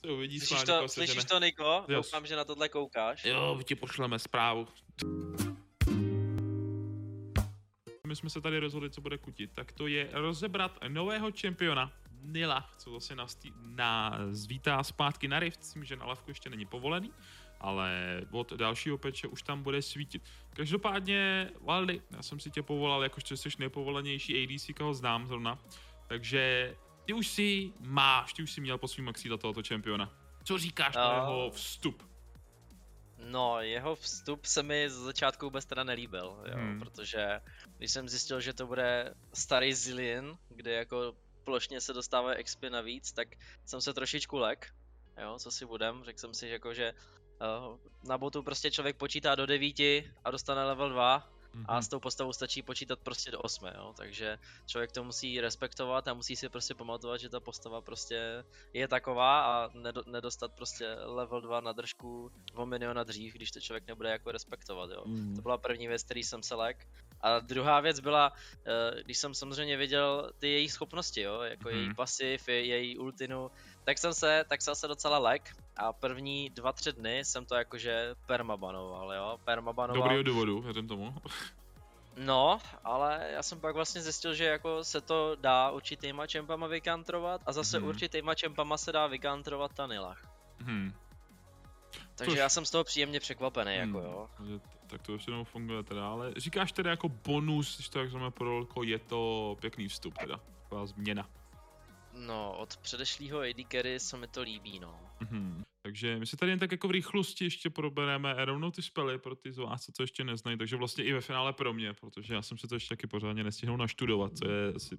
Se uvidí, Slyšíš to, slyšíš to, Niko? Jo. Doufám, že na tohle koukáš. Jo, ti pošleme zprávu. My jsme se tady rozhodli, co bude kutit. Tak to je rozebrat nového čempiona Nila, co zase nás, na, zvítá zpátky na Rift. Myslím, že na lavku ještě není povolený, ale od dalšího peče už tam bude svítit. Každopádně, Valdy, já jsem si tě povolal, jakožto jsi nejpovolenější ADC, koho znám zrovna. Takže ty už si máš, ty už si měl po svým maxíle tohoto čempiona. Co říkáš na A- jeho vstup? No, jeho vstup se mi z začátku vůbec teda nelíbil, jo, Hmm. protože když jsem zjistil, že to bude starý Zillion, kde jako plošně se dostávají expy navíc, tak jsem se trošičku lek, jo, co si budem, řekl jsem si, že jako, že uh, na botu prostě člověk počítá do 9 a dostane level 2 a Mhm. s tou postavou stačí počítat prostě do 8, jo, takže člověk to musí respektovat a musí si prostě pamatovat, že ta postava prostě je taková a nedo, nedostat prostě level 2 na držku 2 miliona dřív, když to člověk nebude jako respektovat, jo. Mm. To byla první věc, který jsem se lek. A druhá věc byla, eh, když jsem samozřejmě viděl ty její schopnosti, jo, jako Mhm. její pasiv, je- její ultinu, tak jsem se, tak jsem se docela lek a první dva, tři dny jsem to jakože permabanoval, jo, permabanoval. Dobrýho důvodu, věřím tomu. No, ale já jsem pak vlastně zjistil, že jako se to dá určitýma čempama vykantrovat a zase Mhm. určitýma čempama se dá vykantrovat ta Nilach. Hmm. Takže Což- já jsem z toho příjemně překvapený, jako Hmm. jo. Takže t- Tak to ještě jenom funguje teda, ale říkáš teda jako bonus, když to jak znamená pro rolko, je to pěkný vstup teda, taková změna. No, od předešlého AD carry se mi to líbí, no. Mhm. Takže my si tady jen tak jako v rychlosti ještě probereme rovnou ty spely pro ty z vás, co to ještě neznají, takže vlastně i ve finále pro mě, protože já jsem se to ještě taky pořádně nestihnul naštudovat, co je asi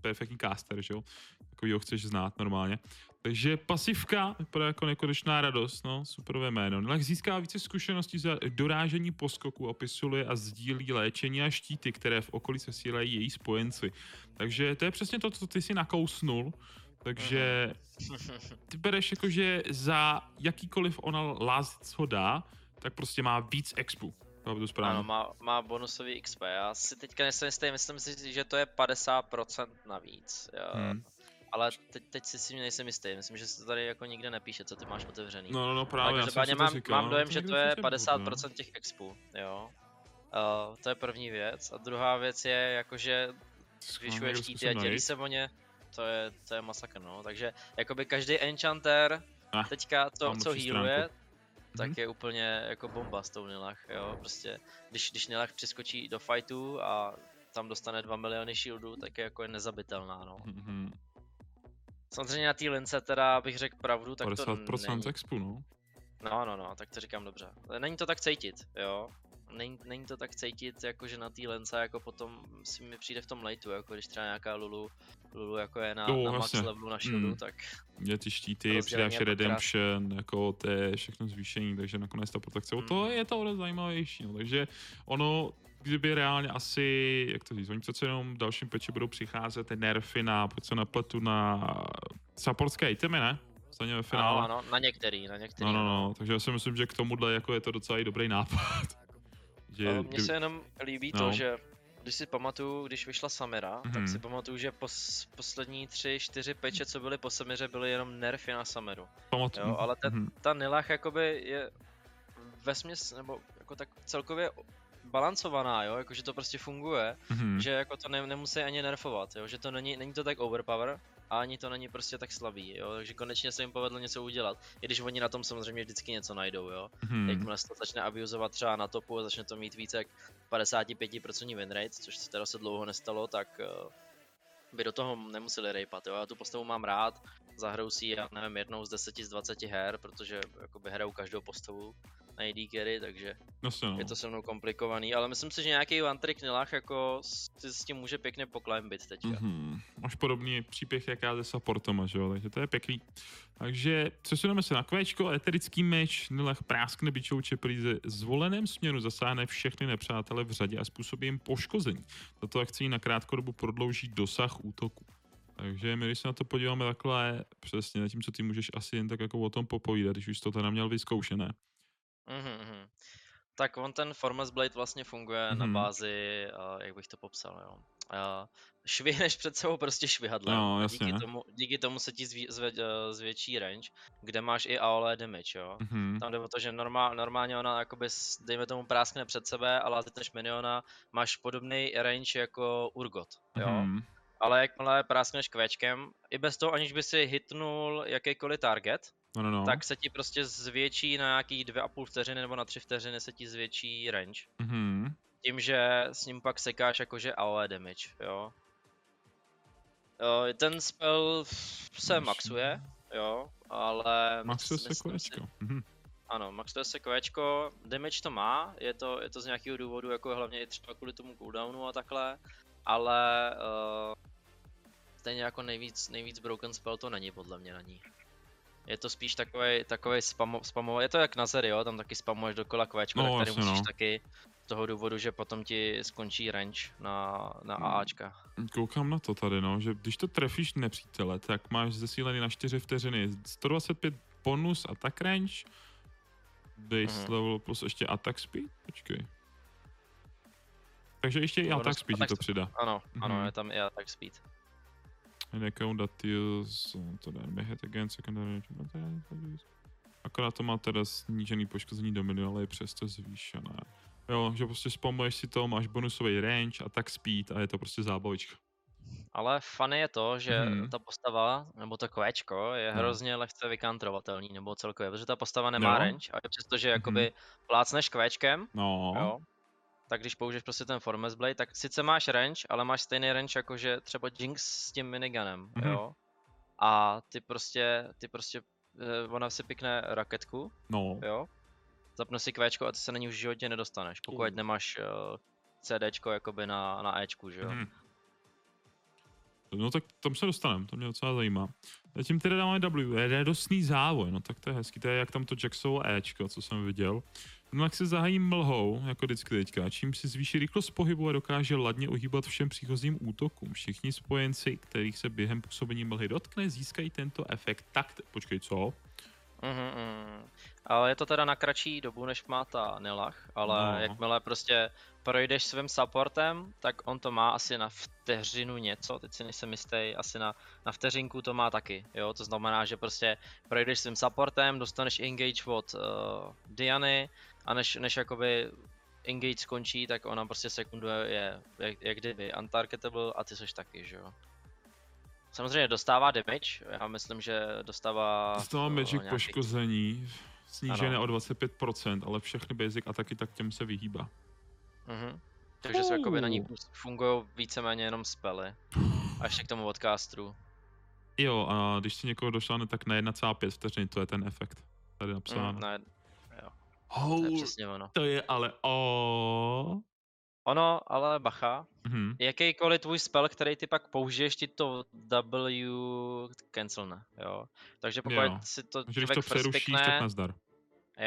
perfektní caster, že jo? Takový ho chceš znát normálně. Takže pasivka vypadá jako nekonečná radost, no, superové jméno. Nilach získá více zkušeností za dorážení poskoku, opisuje a sdílí léčení a štíty, které v okolí se sílají její spojenci. Takže to je přesně to, co ty si nakousnul. Takže ty bereš jako, že za jakýkoliv ona last ho dá, tak prostě má víc expu. To správně. Ano, má, má bonusový XP. Já si teďka nejsem jistý, myslím si, že to je 50% navíc. Jo. Hmm. Ale teď, teď si si nejsem jistý, myslím, že se to tady jako nikde nepíše, co ty máš otevřený. No, no, no, právě, já jsem si každopádně to mám, říkal. mám dojem, že to je přece bude, 50% těch expů, jo. Uh, to je první věc. A druhá věc je, jakože Schválně, zvyšuje kdo štíty a dělí se o ně, to je, to je masakr, no. Takže jakoby každý enchanter, Ah, teďka to, co healuje, stránku. tak Mhm. je úplně jako bomba s tou Nilach, jo. Prostě, když, když Nilach přeskočí do fightu a tam dostane 2 miliony shieldů, tak je jako je nezabitelná, no. Mhm. Samozřejmě na té lince teda bych řekl pravdu, tak to 50% není. expu, no. No, no, no, tak to říkám dobře. Není to tak cítit, jo. Není, není to tak cítit, jako že na té lence, jako potom si mi přijde v tom lateu, jako když třeba nějaká Lulu, Lulu jako je na, Jo, na max jasně. levelu na shieldu, Mm. tak Je ty štíty, přidáš redemption, jako to je všechno zvýšení, takže nakonec ta protekce, Mm. to je to zajímavější, no. takže ono, kdyby reálně asi, jak to říct, oni přece jenom v dalším peči budou přicházet nerfy na, pojď se na pletu na supportské itemy, ne? Stejně ve ano, finále. ano, na některý, na některý. No, no, ano. no, takže já si myslím, že k tomuhle jako je to docela i dobrý nápad. Že, Mně se jenom líbí No. to, že když si pamatuju, když vyšla Samira, Mhm. tak si pamatuju, že pos, poslední tři, čtyři peče, co byly po Samiře, byly jenom nerfy na Samiru. pamatuju. Jo, ale ten, Mhm. ta Nilach jakoby je vesměs, nebo jako tak celkově balancovaná, jo, jakože to prostě funguje, Mhm. že jako to ne, nemusí ani nerfovat, jo, že to není, není to tak overpower, a ani to není prostě tak slabý, jo, takže konečně se jim povedlo něco udělat, i když oni na tom samozřejmě vždycky něco najdou, jo, Mhm. jakmile se to začne abusovat třeba na topu a začne to mít více jak 55% win rate, což se teda se dlouho nestalo, tak uh, by do toho nemuseli rejpat, jo, já tu postavu mám rád, zahraju si já nevím, jednou z 10 z 20 her, protože jakoby hraju každou postavu AD carry, takže Jasně, no. je to se mnou komplikovaný, ale myslím si, že nějaký one trick nilach jako si s tím může pěkně poklimbit teďka. Mhm. Máš podobný příběh jak já se supportama, že jo, takže to je pěkný. Takže přesuneme se na kvéčko, eterický meč, Nilach práskne bičou čepelí ze zvoleném směru, zasáhne všechny nepřátele v řadě a způsobí jim poškození. Tato akce na krátkou dobu prodlouží dosah útoku. Takže my, když se na to podíváme takhle přesně, na tím, co ty můžeš asi jen tak jako o tom popovídat, když už to teda měl vyzkoušené. Mhm, mhm. Tak on ten Formless Blade vlastně funguje mm-hmm. na Mhm. bázi, uh, jak bych to popsal, jo. Uh, švihneš před sebou prostě švihadlem. No, jasně, díky, ne? tomu, díky tomu se ti zví, zve, uh, zvětší range, kde máš i AOE damage, jo. Mhm. Tam jde o to, že normál, normálně ona jakoby, dejme tomu, práskne před sebe a lázitneš miniona, máš podobný range jako Urgot, jo. Mhm. Ale jakmile práskneš kvéčkem, i bez toho, aniž by si hitnul jakýkoliv target, No, no, no. tak se ti prostě zvětší na nějaký dvě a půl vteřiny nebo na tři vteřiny se ti zvětší range. Mhm. Tím, že s ním pak sekáš jakože AOE damage, jo. Ten spell se maxuje, jo, ale... Maxuje se kolečko. Mhm. Ano, maxuje se kvéčko, damage to má, je to, je to z nějakého důvodu, jako hlavně i třeba kvůli tomu cooldownu a takhle, ale uh, stejně jako nejvíc, nejvíc broken spell to není podle mě na ní. Je to spíš takový takový spamo, spamový, je to jak na Zeri, jo, tam taky spamuješ dokola kvéčko, No, tak jasně, musíš no. taky z toho důvodu, že potom ti skončí range na, na Hmm. AAčka. Koukám na to tady, no, že když to trefíš nepřítele, tak máš zesílený na 4 vteřiny 125 bonus attack range, base Mhm. level plus ještě attack speed, počkej. Takže ještě i attack speed ti attack to speed. přidá. Ano, ano, Mhm. je tam i attack speed. That deals to then hit again secondary Akorát to má teda snížený poškození do milionu, ale je přesto zvýšené. Jo, že prostě spamuješ si to, máš bonusový range, attack speed a je to prostě zábavička. Ale funny je to, že Mhm. ta postava, nebo to kvéčko, je No. hrozně lehce vykantrovatelný, nebo celkově, protože ta postava nemá Jo. range, a přestože jakoby plácneš kvéčkem, No, jo, tak když použiješ prostě ten Formless Blade, tak sice máš range, ale máš stejný range jako že třeba Jinx s tím miniganem, Mhm. jo. A ty prostě, ty prostě, eh, ona si pikne raketku, no. jo, zapne si kvéčko a ty se na ní už v životě nedostaneš, pokud Uh. nemáš uh, CDčko jakoby na, na Ečku, že jo. Mhm. No tak tam se dostaneme, to mě docela zajímá. Zatím teda dáme W, je radostný závoj, no tak to je hezký, to je jak tam to Jacksovo Ečko, co jsem viděl. No se zahájí mlhou, jako vždycky teďka, čím si zvýší rychlost pohybu a dokáže ladně ohýbat všem příchozím útokům. Všichni spojenci, kterých se během působení mlhy dotkne, získají tento efekt tak... Počkej, co? Mhm, mhm. Ale je to teda na kratší dobu, než má ta Nilach, ale no. jakmile prostě projdeš svým supportem, tak on to má asi na vteřinu něco, teď si nejsem jistý, asi na, na vteřinku to má taky, jo, to znamená, že prostě projdeš svým supportem, dostaneš engage od uh, Diany a než, než jakoby engage skončí, tak ona prostě sekundu je jak, jak kdyby untargetable a ty seš taky, že jo. Samozřejmě dostává damage, já myslím, že dostává... Dostává eh, magic nějakých- poškození, snížené Ano. o 25%, ale všechny basic ataky tak těm se vyhýbá. Mhm. Takže se jakoby na ní fungují víceméně jenom spely. A ještě k tomu od casterů. Jo, a když si někoho došláne, tak na 1,5 vteřiny, to je ten efekt. Tady napsáno. Mm, ne, to je přesně ono. to je ale o. Ono, ale bacha, Mhm. jakýkoliv tvůj spell, který ty pak použiješ, ti to W cancelne, jo. Takže pokud Jo. si to Takže když člověk to first přerušíš, tak pickne, nazdar.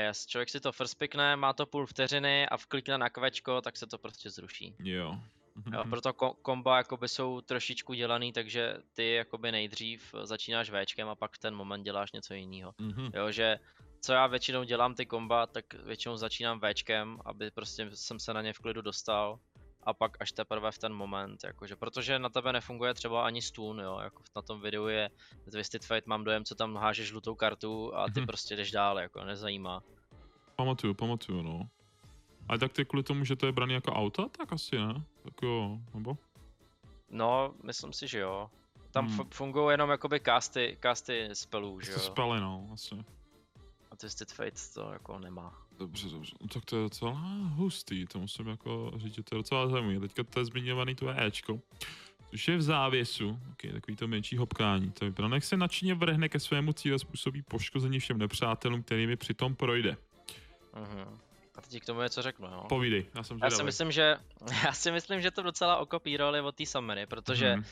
yes, člověk si to first pickne, má to půl vteřiny a vklikne na kvečko, tak se to prostě zruší. Jo. Mhm, Jo, mhm. proto ko- komba jakoby jsou trošičku dělaný, takže ty jakoby nejdřív začínáš Včkem a pak v ten moment děláš něco jiného. Mhm. Jo, že co já většinou dělám ty komba, tak většinou začínám Včkem, aby prostě jsem se na ně v klidu dostal a pak až teprve v ten moment, jakože, protože na tebe nefunguje třeba ani stun, jo, jako na tom videu je Twisted Fight, mám dojem, co tam hážeš žlutou kartu a ty Mhm. prostě jdeš dál, jako nezajímá. Pamatuju, pamatuju, no. Ale tak ty kvůli tomu, že to je braný jako auta, tak asi ne? Tak jo, nebo? No, myslím si, že jo. Tam Hmm. fungují jenom jakoby casty, casty spellů, že jo. spali, no, asi. Twisted Fate to jako nemá. Dobře, dobře. No, tak to je docela hustý, to musím jako říct, že to je docela zajímavé. Teďka to je zmiňovaný tvoje Ečko. Což je v závěsu, okay, takový to menší hopkání. To vypadá, jak se nadšeně vrhne ke svému cíli způsobí poškození všem nepřátelům, kterými přitom projde. Mhm. A teď k tomu něco řeknu, jo. Povídej, já jsem Já si myslím, že, já si myslím, že to docela okopírali od té Summery, protože Mhm.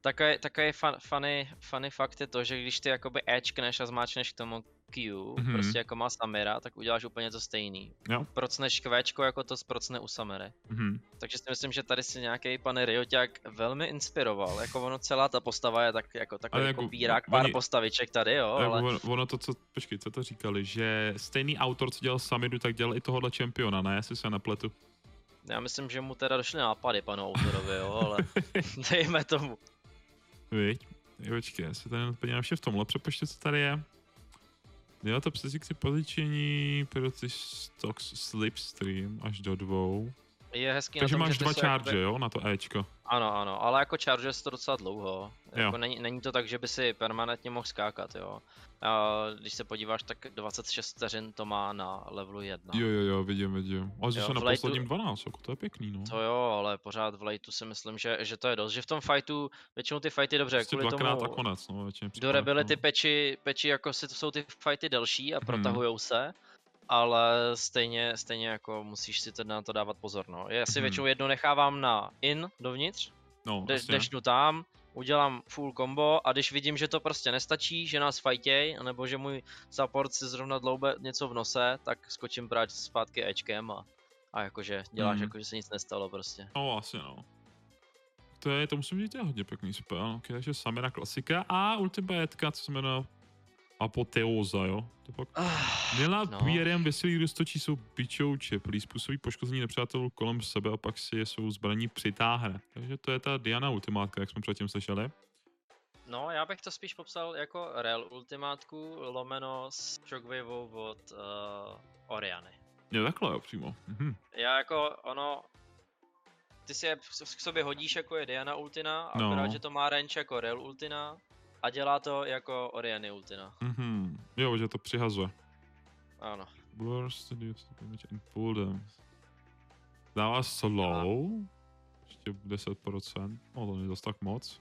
Takový, takový fun, funny, funny fakt je to, že když ty jakoby Edgekneš a zmáčneš k tomu Q, Mhm. mm-hmm. prostě jako má Samira, tak uděláš úplně to stejný. Jo. Procneš kvéčko jako to procne u Samiry. Mhm. Takže si myslím, že tady si nějaký pan Rioťák velmi inspiroval. Jako ono celá ta postava je tak jako takový Ale jako jako pírák, pár oni- postaviček tady, jo, Ale... Ono, ono to, co, počkej, co to říkali, že stejný autor, co dělal Samidu, tak dělal i tohohle čempiona, ne? Jestli se nepletu. já myslím, že mu teda došly nápady panu autorovi, jo, ale dejme tomu. Viď? Jo, počkej, já se tady podívám ještě v tomhle přepočtu, co tady je. Jo, to přesíky pozičení, proti stocks slipstream až do dvou. Je hezký Takže na tom, máš že dva charge, jakoby- jo, na to Ečko. Ano, ano, ale jako charge to docela dlouho. Jo. Jako není, není, to tak, že by si permanentně mohl skákat, jo. A když se podíváš, tak 26 vteřin to má na levelu 1. Jo, jo, jo, vidím, vidím. Ale zase na lejtu- posledním 12, jako to je pěkný, no. To jo, ale pořád v lejtu si myslím, že, že to je dost. Že v tom fightu, většinou ty fighty dobře, Prostě kvůli dvakrát tomu a konec, no, většině do rebelity no. peči, peči jako si to jsou ty fighty delší a Mhm. protahujou se, ale stejně, stejně jako musíš si teda na to dávat pozor, no. Já si Mhm. většinou jedno nechávám na in dovnitř, No, de- jasně. dešnu tam, udělám full combo a když vidím, že to prostě nestačí, že nás fajtěj, nebo že můj support si zrovna dloube něco v nose, tak skočím brát zpátky Ečkem a, a jakože děláš Mhm. jako, že se nic nestalo prostě. No, asi no. To je, to musím říct, je hodně pěkný spell. Okay, takže Samira klasika a ultimatka, co se jmenuje Apoteóza, jo? To pak Měla no. no. běrem veselý roztočí jsou bičou čeplí, způsobí poškození nepřátelů kolem sebe a pak si je svou zbraní přitáhne. Takže to je ta Diana ultimátka, jak jsme předtím slyšeli. No, já bych to spíš popsal jako rel ultimátku lomeno s shockwaveou od uh, Oriany. Je takhle, jo, přímo. Mhm. Já jako ono, ty si je k sobě hodíš jako je Diana Ultina, No. akorát, že to má range jako Rel Ultina a dělá to jako Oriany Ultina. Mhm. Jo, že to přihazuje. Ano. Burst, reduce damage and pull them. Dává slow. Ještě 10%. No to není zase tak moc.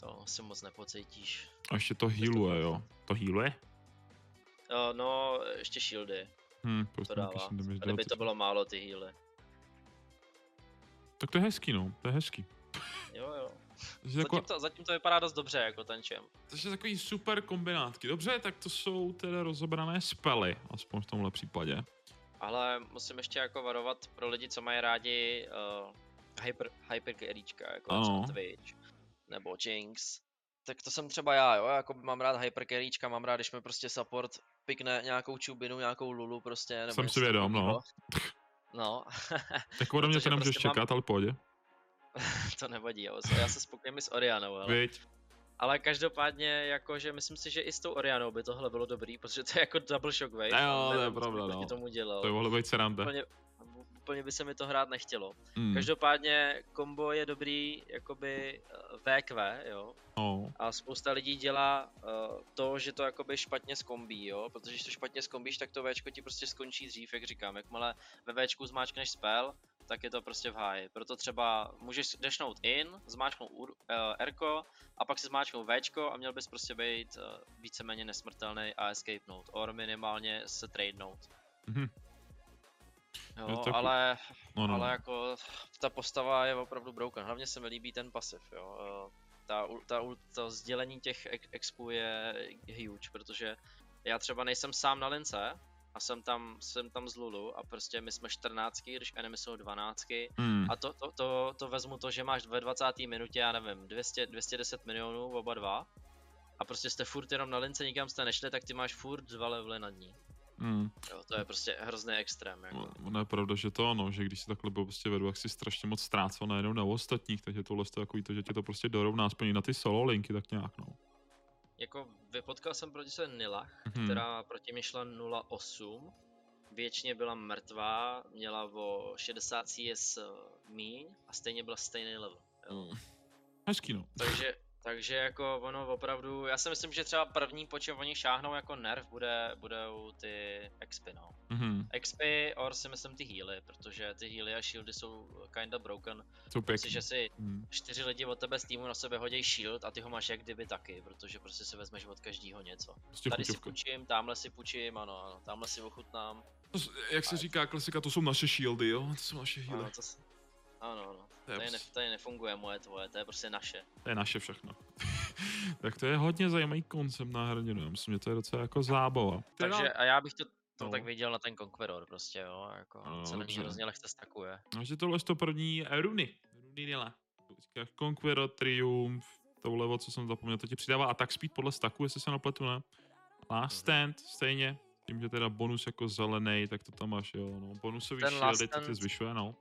To si moc nepocítíš. A ještě to healuje, jo. To healuje? Uh, no, ještě shieldy Hm, to prostě dává. damage Kdyby to bylo málo ty healy. Tak to je hezký, no. To je hezký. Jo, jo. Takže, jako, Zatím to, zatím to vypadá dost dobře jako ten čem. takže takový super kombinátky. Dobře, tak to jsou teda rozebrané spely, aspoň v tomhle případě. Ale musím ještě jako varovat pro lidi, co mají rádi uh, hyper, hyper carryčka, jako Ano. Twitch nebo Jinx. Tak to jsem třeba já, jo, jako mám rád hyper carryčka, mám rád, když mi prostě support pikne nějakou čubinu, nějakou lulu prostě, nebo Jsem si vědom, no. No, Tak ode mě to nemůžeš prostě mám- čekat, ale pohodě. to nevadí, jo. Já se spokojím i s Orianou, ale, Viď? ale každopádně, jakože myslím si, že i s tou Orianou by tohle bylo dobrý, protože to je jako double shockwave. Jo, a to je pravda, no. tomu dělal. To je mohlo být sranda. úplně, úplně by se mi to hrát nechtělo. Mm. Každopádně kombo je dobrý jakoby eh, VQ, jo. No. A spousta lidí dělá uh, to, že to jakoby špatně skombí, jo. Protože když to špatně skombíš, tak to Včko ti prostě skončí dřív, jak říkám. Jakmile ve Včku zmáčkneš spell, tak je to prostě v háji. Proto třeba můžeš dešnout in, zmáčknout uh, Rko a pak si zmáčknout Včko a měl bys prostě být uh, víceméně nesmrtelný a escapenout. Or minimálně se tradenout. Mhm. Jo, to jako- ale No, no. ale jako ta postava je opravdu broken. Hlavně se mi líbí ten pasiv, jo. Eh, Ta, ta, to sdělení těch ex- expů je huge, protože já třeba nejsem sám na lince a jsem tam, jsem tam z Lulu a prostě my jsme 14, když enemy jsou 12 Mm. a to, to, to, to vezmu to, že máš ve 20. minutě, já nevím, 200, 210 milionů oba dva a prostě jste furt jenom na lince, nikam jste nešli, tak ty máš furt dva levely nad ní. Mm. Jo, to je prostě hrozný extrém, jako. No, Ono je pravda, že to ano, že když si takhle byl prostě vedu, jak si strašně moc ztrácel najednou na ostatních, takže tohle je takový to, že tě to prostě dorovná aspoň na ty solo linky, tak nějak no. Jako vypotkal jsem proti sebe Nilach, Mhm. která proti mě šla 0,8. Věčně byla mrtvá, měla o 60 CS míň a stejně byla stejný level. Jo. Mm. Hezký no. Takže, takže jako ono opravdu, já si myslím, že třeba první, po čem oni šáhnou jako nerv, bude, budou ty expy, no. Mhm. Expy, or si myslím ty healy, protože ty healy a shieldy jsou kinda broken. Jsou Prostě, pěkný. že si Mm. čtyři lidi od tebe z týmu na sebe hodí shield a ty ho máš jak kdyby taky, protože prostě si vezmeš od každého něco. Prostě Tady si chuťovka. půjčím, tamhle si půjčím, ano, ano, tamhle si ochutnám. To Jak se říká klasika, to jsou naše shieldy, jo? To jsou naše healy. Ano, to ano, ano. To je, Tady, ne, prostě- tady nefunguje moje tvoje, to je prostě naše. to je naše všechno. tak to je hodně zajímavý koncept na hrdinu. Já myslím, že to je docela jako zábava. Takže a já bych to, to No. tak viděl na ten Conqueror prostě, jo, jako No, se na dobře. ní hrozně lehce stakuje. No, že tohle je to první runy. Runy Nila. Conqueror, Triumph, tohle, co jsem zapomněl, to ti přidává attack speed podle staku, jestli se napletu, ne? Last Mhm. stand, stejně. Tím, že teda bonus jako zelený, tak to tam máš, jo, no. Bonusový Ten shieldy, to stand- zvyšuje, no.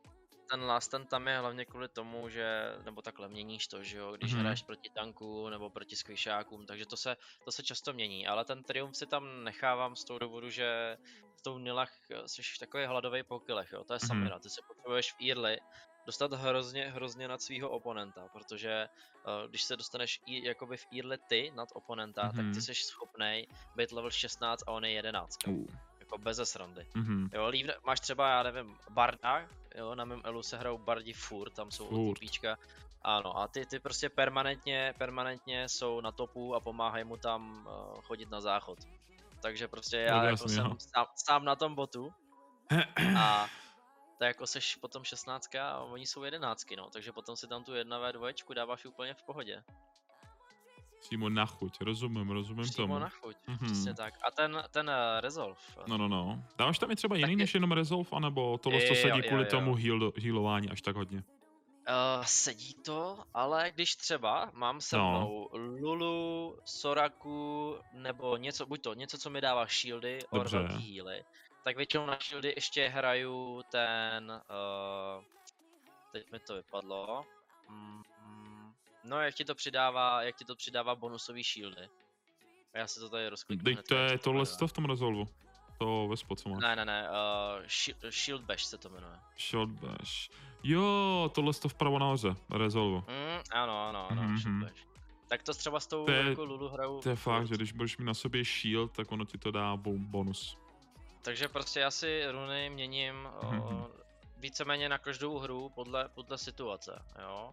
Ten last ten tam je hlavně kvůli tomu, že, nebo takhle měníš to, že jo, když Mhm. mm-hmm. hraješ proti tanku nebo proti squishákům, takže to se, to se často mění, ale ten triumf si tam nechávám z toho důvodu, že v tou Nilach eh, jsi takový hladový po killech, jo, to je Mhm. Samira, ty se potřebuješ v early dostat hrozně, hrozně nad svého oponenta, protože uh, když se dostaneš i, jakoby v early ty nad oponenta, mm-hmm. tak Mhm. ty jsi schopnej být level 16 a on je 11, Uh. jako bez srandy. Mhm. Jo, lív, máš třeba, já nevím, Barda, jo, na mém elu se hrajou Bardi furt, tam jsou Furt. OTPčka. Ano, a ty, ty prostě permanentně, permanentně jsou na topu a pomáhají mu tam uh, chodit na záchod. Takže prostě já No, jako jsem sám, sám na tom botu a to jako seš potom 16 a oni jsou 11, no, takže potom si tam tu 1v2 dáváš úplně v pohodě. Přímo na chuť, rozumím, rozumím Přímo tomu. na chuť, Mhm. přesně tak. A ten, ten uh, Resolve, No, no, no. Dáváš tam i třeba jiný je- než jenom Resolve, anebo tohle to Jo, sedí jo, kvůli jo. tomu heal, healování až tak hodně? Uh, sedí to, ale když třeba mám se No. mnou Lulu, Soraku, nebo něco, buď to něco, co mi dává shieldy, or Dobře. velký healy, tak většinou na shieldy ještě hraju ten, uh, teď mi to vypadlo, mm, no jak ti to přidává, jak ti to přidává bonusový shieldy. Já si to tady rozkliknu Teď to je se tohle to v tom Resolvu. To ve spod, co máš. Ne, ne, ne, uh, shield, shield Bash se to jmenuje. Shot bash. Jo, tohle to vpravo nahoře, Resolvu. Mm, ano, ano, ano, Mhm, shield mhm. Bash. Tak to třeba s tou To je- jako Lulu hraju To je fakt, že když budeš mít na sobě shield, tak ono ti to dá boom, bonus. Takže prostě já si runy měním Mhm. o, víceméně na každou hru podle, podle situace, jo.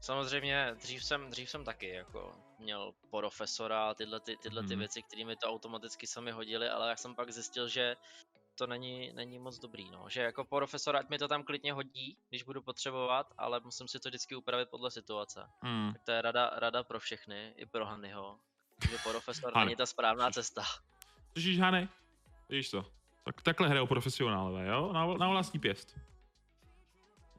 Samozřejmě dřív jsem, dřív jsem taky jako měl profesora a tyhle, ty, tyhle ty Mhm. věci, které mi to automaticky sami hodili, ale já jsem pak zjistil, že to není, není moc dobrý, no. Že jako profesora, ať mi to tam klidně hodí, když budu potřebovat, ale musím si to vždycky upravit podle situace. Hmm. Tak to je rada, rada pro všechny, i pro Hanyho. Že profesor není ta správná cesta. Slyšíš, Hany? Víš to. Tak, takhle hrajou profesionálové, jo? Na, na vlastní pěst.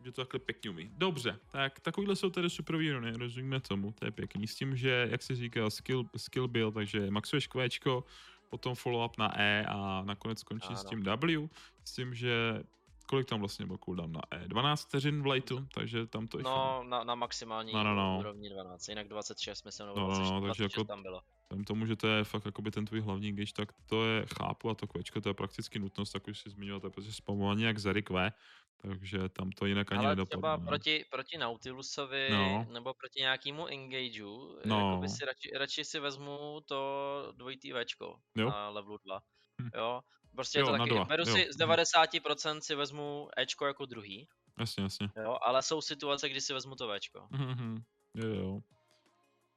Že to takhle pěkně umí. Dobře, tak takovýhle jsou tedy super výrony, rozumíme tomu, to je pěkný. S tím, že, jak jsi říkal, skill, skill build, takže maxuješ kvéčko, potom follow up na E a nakonec skončí s tím W, s tím, že kolik tam vlastně byl cooldown na E? 12 vteřin v lightu, takže tam to No, na, na maximální No, no, no. úrovni 12, jinak 26 myslím, nebo No, no, 26, no, takže 26 jako- tam bylo. Vzhledem tomu, že to je fakt jakoby ten tvůj hlavní gauge, tak to je, chápu, a to kvečko, to je prakticky nutnost, tak už si zmiňoval, to je prostě spamování jak Zary Q, takže tam to jinak ani Ale nedopadne. třeba no. proti, proti Nautilusovi No. nebo proti nějakému engageu, No. jakoby si radši, radši si vezmu to dvojitý Včko Jo. na levelu 2. Hm. Jo, prostě Jo, je to taky, dva, beru jo. si z Hm. 90% si vezmu Ečko jako druhý, Jasně, jasně. jo, ale jsou situace, kdy si vezmu to Včko. Mhm, jo, jo.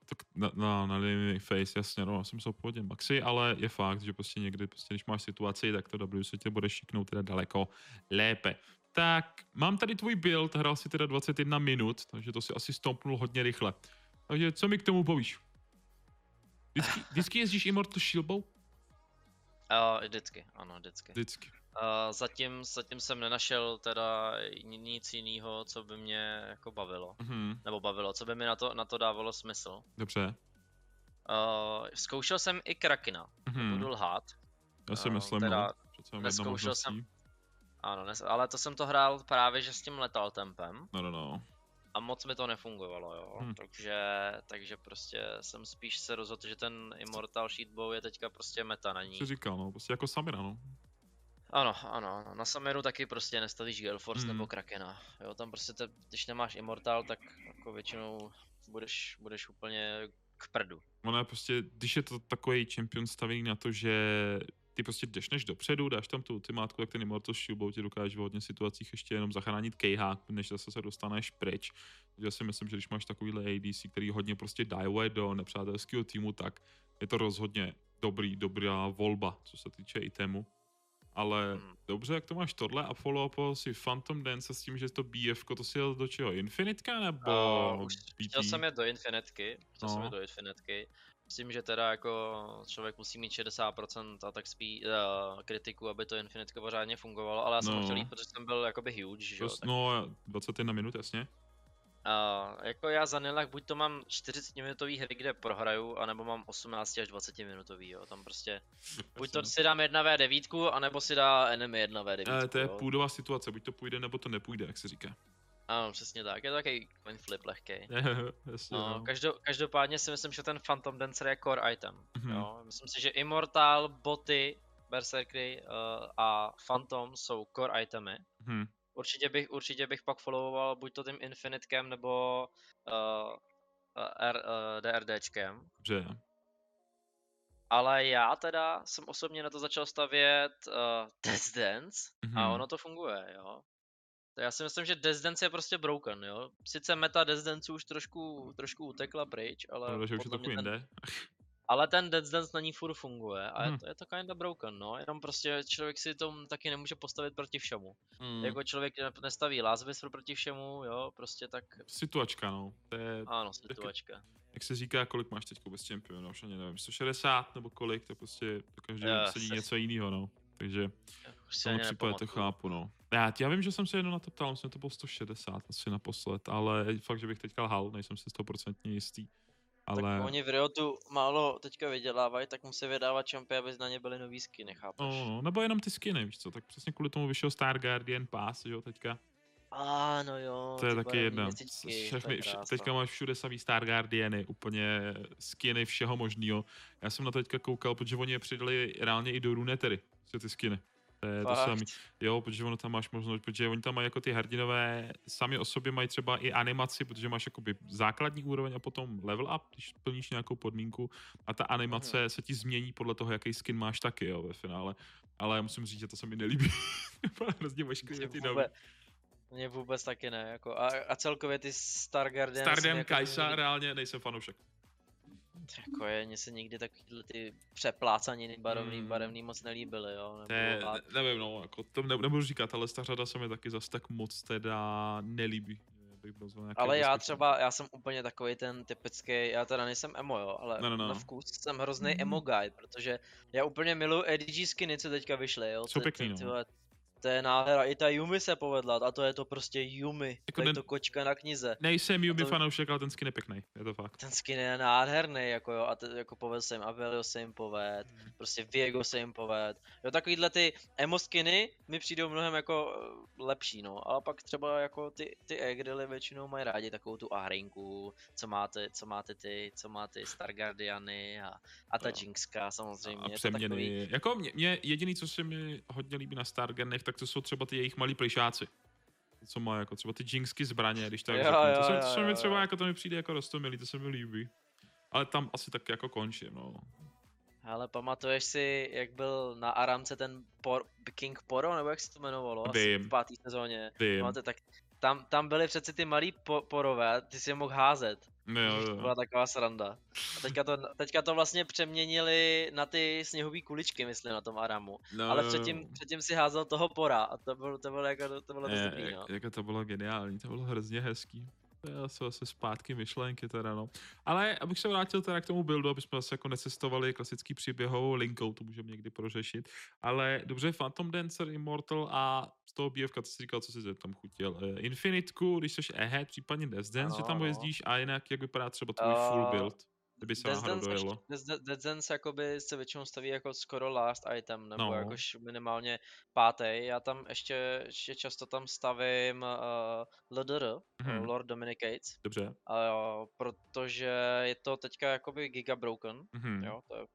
Tak na, na, na linii face, jasně, no, já jsem se pohodě maxi, ale je fakt, že prostě někdy, prostě, když máš situaci, tak to W se tě bude šiknout teda daleko lépe. Tak, mám tady tvůj build, hrál si teda 21 minut, takže to si asi stompnul hodně rychle. Takže co mi k tomu povíš? Vždycky, vždycky jezdíš Immortal Shieldbow? Uh, vždycky, ano, vždycky. Vždycky. Uh, zatím, zatím jsem nenašel teda nic jiného, co by mě jako bavilo. Mhm, Nebo bavilo, co by mi na to, na to dávalo smysl. dobře. Uh, zkoušel jsem i Krakina, Mhm. budu lhát. Já si myslím, teda no, neskoušel jsem-. Ano, nes, ale to jsem to hrál právě že s tím letal tempem No, no, no. a moc mi to nefungovalo, jo. Hm. Takže, takže prostě jsem spíš se rozhodl, že ten Immortal Sheetbow je teďka prostě meta na ní. Co říkal, no, prostě jako Samira, no. Ano, ano, ano. na Samiru taky prostě nestavíš Gale Force Mhm. nebo Krakena. Jo, tam prostě te, když nemáš Immortal, tak jako většinou budeš, budeš úplně k prdu. Ono je prostě, když je to takový champion stavěný na to, že ty prostě jdeš dopředu, dáš tam tu ultimátku, tak ten Immortal Shieldbow ti dokáže v hodně situacích ještě jenom zachránit kejhák, než zase se dostaneš pryč. Já si myslím, že když máš takovýhle ADC, který hodně prostě dive do nepřátelského týmu, tak je to rozhodně dobrý, dobrá volba, co se týče itemu. Ale Hmm. dobře, jak to máš tohle a follow si Phantom Dance s tím, že to BF, to si jel do čeho? Infinitka nebo Uh, už BT? chtěl jsem jet do Infinitky, chtěl jsem No. jet do Infinitky. Myslím, že teda jako člověk musí mít 60% attack speed, uh, kritiku, aby to Infinitko pořádně fungovalo, ale já jsem ho chtěl No. jít, protože jsem byl jakoby huge, že jo. Tak, No, 21 minut, jasně. uh, jako já za Nilak buď to mám 40 minutový hry, kde prohraju, anebo mám 18 až 20 minutový, jo. Tam prostě, buď to si dám 1v9, anebo si dá enemy 1v9. Ale to je jo. půdová situace, buď to půjde, nebo to nepůjde, jak se říká. Ano, přesně tak, je to takový coin flip lehký. jasně, No, no. každou, každopádně si myslím, že ten Phantom Dancer je core item. Mhm. Jo? Myslím si, že Immortal, boty, Berserkry uh, a Phantom jsou core itemy. Hm. Určitě bych, určitě bych pak followoval buď to tím Infinitkem nebo uh, R, uh, DRDčkem. Dobře. Ale já teda jsem osobně na to začal stavět uh, Death Dance Mhm. a ono to funguje, jo. To Já si myslím, že Death Dance je prostě broken, jo. Sice meta Death Dance už trošku, trošku utekla pryč, ale Pravda, že už je trochu ten, jinde. ale ten Death Dance na ní furt funguje a Mhm. je to, je to kinda broken, no. Jenom prostě člověk si to taky nemůže postavit proti všemu. Mm. Jako člověk ne- nestaví Whisper proti všemu, jo, prostě tak, Situačka, no. To je, ano, situačka. jak se říká, kolik máš teď vůbec čempion, už ani nevím, 160 nebo kolik, to prostě to každý sedí se- něco jiného, no. Takže v tom případě to chápu, no. Já, já vím, že jsem se jednou na to ptal, myslím, že to bylo 160 asi naposled, ale fakt, že bych teďka lhal, nejsem si 100% jistý. Ale Tak oni v Riotu málo teďka vydělávají, tak musí vydávat čampy, aby na ně byly nový skiny, chápeš? No, no, nebo jenom ty skiny, víš co, tak přesně kvůli tomu vyšel Star Guardian Pass, že jo, teďka. A no jo, To je taky jedna. Všechny, vše, teďka máš všude samý Star Guardiany, úplně skiny všeho možného. Já jsem na to teďka koukal, protože oni je přidali reálně i do Runetery, ty skiny. To je to Fakt? samý. Jo, protože ono tam máš možnost, protože oni tam mají jako ty hrdinové, sami o sobě mají třeba i animaci, protože máš jakoby základní úroveň a potom level up, když plníš nějakou podmínku a ta animace Mhm. se ti změní podle toho, jaký skin máš taky, jo, ve finále. Ale já musím říct, že to se mi nelíbí. Hrozně ošklivé Mně ty nový. mně vůbec taky ne, jako a, a celkově ty Star Guardian Stardem, Kajsa, reálně nejsem fanoušek. Jako je, mně se nikdy takovýhle ty přeplácaniny barevný, Hmm. barevný moc nelíbily, jo. Nebo, a, ne, nevím, no, jako to ne, nebudu říkat, ale ta řada se mi taky zas tak moc teda nelíbí. ale já třeba, já jsem úplně takový ten typický, já teda nejsem emo, jo, ale No, no, no. na vkus jsem hrozný emo guy, protože já úplně miluju EDG skiny, co teďka vyšly, jo. Jsou to- pěkný, to- no. ty vole, To je nádhera, i ta Yumi se povedla, a to je to prostě Yumi, Jako jako ne- to kočka na knize. Nejsem Yubi to- fanoušek, ale ten skin je pěkný, je to fakt. Ten skin je nádherný, jako jo, a te, jako povedl se jim Avelio se jim poved, prostě Viego se jim poved. Jo, takovýhle ty emo skiny mi přijdou mnohem jako eh, lepší, no, ale pak třeba jako ty, ty e většinou mají rádi takovou tu ahrinku, co máte, co máte ty, co máte Star Guardiany a, a ta Jo. Jinxka samozřejmě. A je to takový, přeměny. Jako mě, mě, jediný, co se mi hodně líbí na Stargenech, tak to jsou třeba ty jejich malí plišáci. Co má jako třeba ty Jinxky zbraně, když tak Jo, řeknu. jo, To, se, to se mi třeba jako to mi přijde jako rostomilý, to se mi líbí. Ale tam asi tak jako končím, no. Ale pamatuješ si, jak byl na Aramce ten por, King Poro, nebo jak se to jmenovalo? Asi Vím. v páté sezóně. Vím. Máte, tak tam, tam byly přeci ty malý po, porové, ty si je mohl házet. No, jo, To jo. byla taková sranda. A teďka to, teďka to vlastně přeměnili na ty sněhové kuličky, myslím, na tom Aramu. No, Ale předtím, předtím si házel toho pora a to bylo, to bylo, jako, to bylo Je, dobrý, no. jak, jako to bylo geniální, to bylo hrozně hezký. To jsou asi zpátky myšlenky teda, no. Ale abych se vrátil teda k tomu buildu, aby jsme zase jako necestovali klasický příběhovou linkou, to můžeme někdy prořešit. Ale dobře, Phantom Dancer, Immortal a z toho BFK, co jsi říkal, co jsi tam chutil. Uh, Infinitku, když jsi Ahead, případně Death Dance, že Ano, tam no. jezdíš a jinak jak vypadá třeba tvůj full Uh, build, kdyby se Death Dance, dojelo. Death- Death Dance jakoby se většinou staví jako skoro last item, nebo No. jakož minimálně pátý. Já tam ještě, ještě často tam stavím uh, LDR, Mhm. uh, Lord Dominicates, Dobře. uh, protože je to teďka jakoby giga broken, Mhm. jo, to je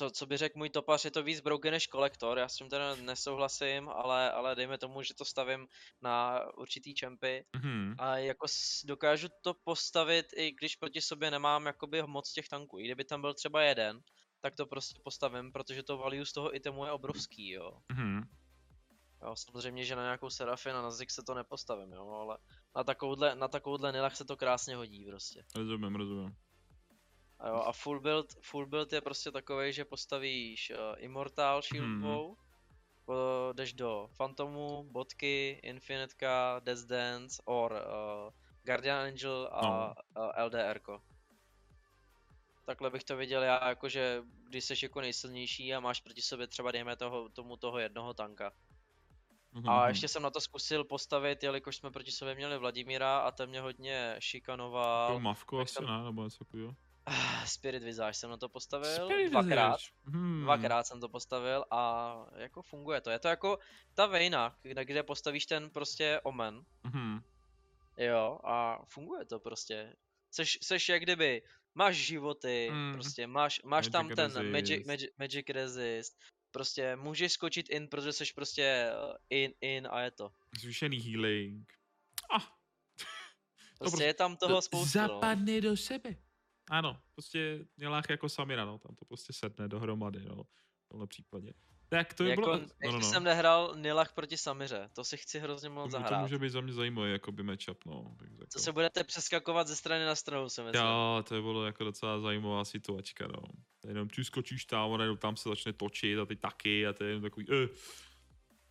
co, co by řekl můj topař, je to víc broken než kolektor, já s tím teda nesouhlasím, ale, ale dejme tomu, že to stavím na určitý čempy Mhm. a jako dokážu to postavit, i když proti sobě nemám jakoby moc těch tanků. I kdyby tam byl třeba jeden, tak to prostě postavím, protože to value z toho itemu je obrovský, jo. Mhm. jo samozřejmě, že na nějakou Serafin a na Zik se to nepostavím, jo, ale na takovouhle, na takovouhle nilach se to krásně hodí prostě. Rozumím, rozumím. A, jo, a full build, full build je prostě takový, že postavíš uh, Immortal Shield Mhm. bow, po, jdeš do Phantomu, Bodky, Infinitka, Death Dance, or uh, Guardian Angel a No. uh, LDR. Takhle bych to viděl já, jakože když jsi jako nejsilnější a máš proti sobě třeba dejme toho, tomu toho jednoho tanka. Mhm, A mhm. ještě jsem na to zkusil postavit, jelikož jsme proti sobě měli Vladimíra a ten mě hodně šikanoval. Jako Mavko tak asi jsem- ne, nebo něco takového. Spirit Visage jsem na to postavil Spirit dvakrát. Visage. Hmm. Dvakrát jsem to postavil a jako funguje to. Je to jako ta vejna, kde, kde postavíš ten prostě omen, Mhm. jo, a funguje to prostě. Seš, seš jak kdyby, máš životy, Mm. prostě máš, máš Magic tam ten magic, resist. magic, magic resist, prostě můžeš skočit in, protože seš prostě eh, in, in a je to. Zvýšený healing. Ah, Prostě prostě- je tam toho spoustu, no. Zapadne do sebe. Ano, prostě Nilách jako Samira, no, tam to prostě sedne dohromady, no, v tomhle případě. Tak to by jako, bylo... ještě jsem nehrál Nilach proti Samiře, to si chci hrozně moc to, to zahrát. může být za mě zajímavý, jakoby matchup, no. Co se budete přeskakovat ze strany na stranu, si myslím. Jo, to bylo jako docela zajímavá situačka, no. Jenom ty skočíš tam a najednou tam se začne točit a ty taky a to je jenom takový, eh, to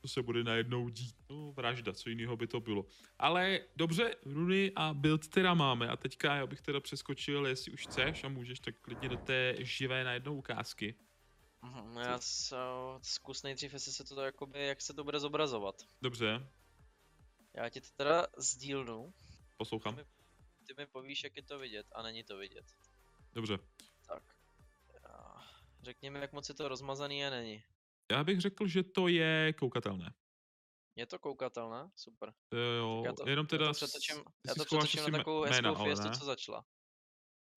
se bude najednou dít. No, vražda, co jiného by to bylo. Ale dobře, runy a build teda máme a teďka já bych teda přeskočil, jestli už chceš a můžeš tak klidně do té živé najednou ukázky. Mhm, no já s, uh, zkus nejdřív, jestli se to jakoby, jak se to bude zobrazovat. Dobře, Já ti to teda sdílnu, poslouchám. ty mi povíš, jak je to vidět a není to vidět. Dobře. Tak. Já- mi, jak moc je to rozmazaný a není. Já bych řekl, že to je koukatelné. Je to koukatelné? Super. To jo, Já to, jenom teda... já to přetočím, já to přetočím na takovou jména, hezkou fiestu, co začala.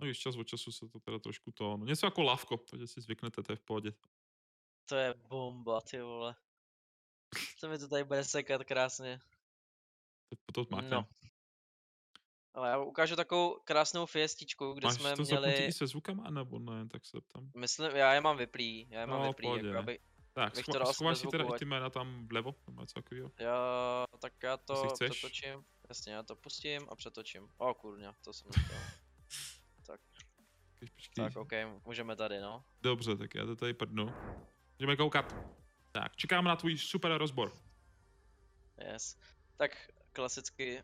No víš, čas od času se to teda trošku to, no něco jako lávko, takže si zvyknete, to je v pohodě. To je bomba, ty vole. To mi to tady bude sekat krásně. To, to máte. No. Ale já ukážu takovou krásnou fiestičku, kde Máš jsme to měli... i se zvukama, nebo ne, tak se tam. Myslím, já je mám vyplý, já je mám No, vyplý, jako aby, Tak, Bych to dal schováš si teda i ty jména tam vlevo, nebo něco takového. já, tak já to přetočím, jasně, já to pustím a přetočím. O kurňa, to jsem nechtěl. Počkej, počkej. tak, ok, můžeme tady, no. Dobře, tak já to tady prdnu. Můžeme koukat. Tak, čekám na tvůj super rozbor. Yes. Tak klasicky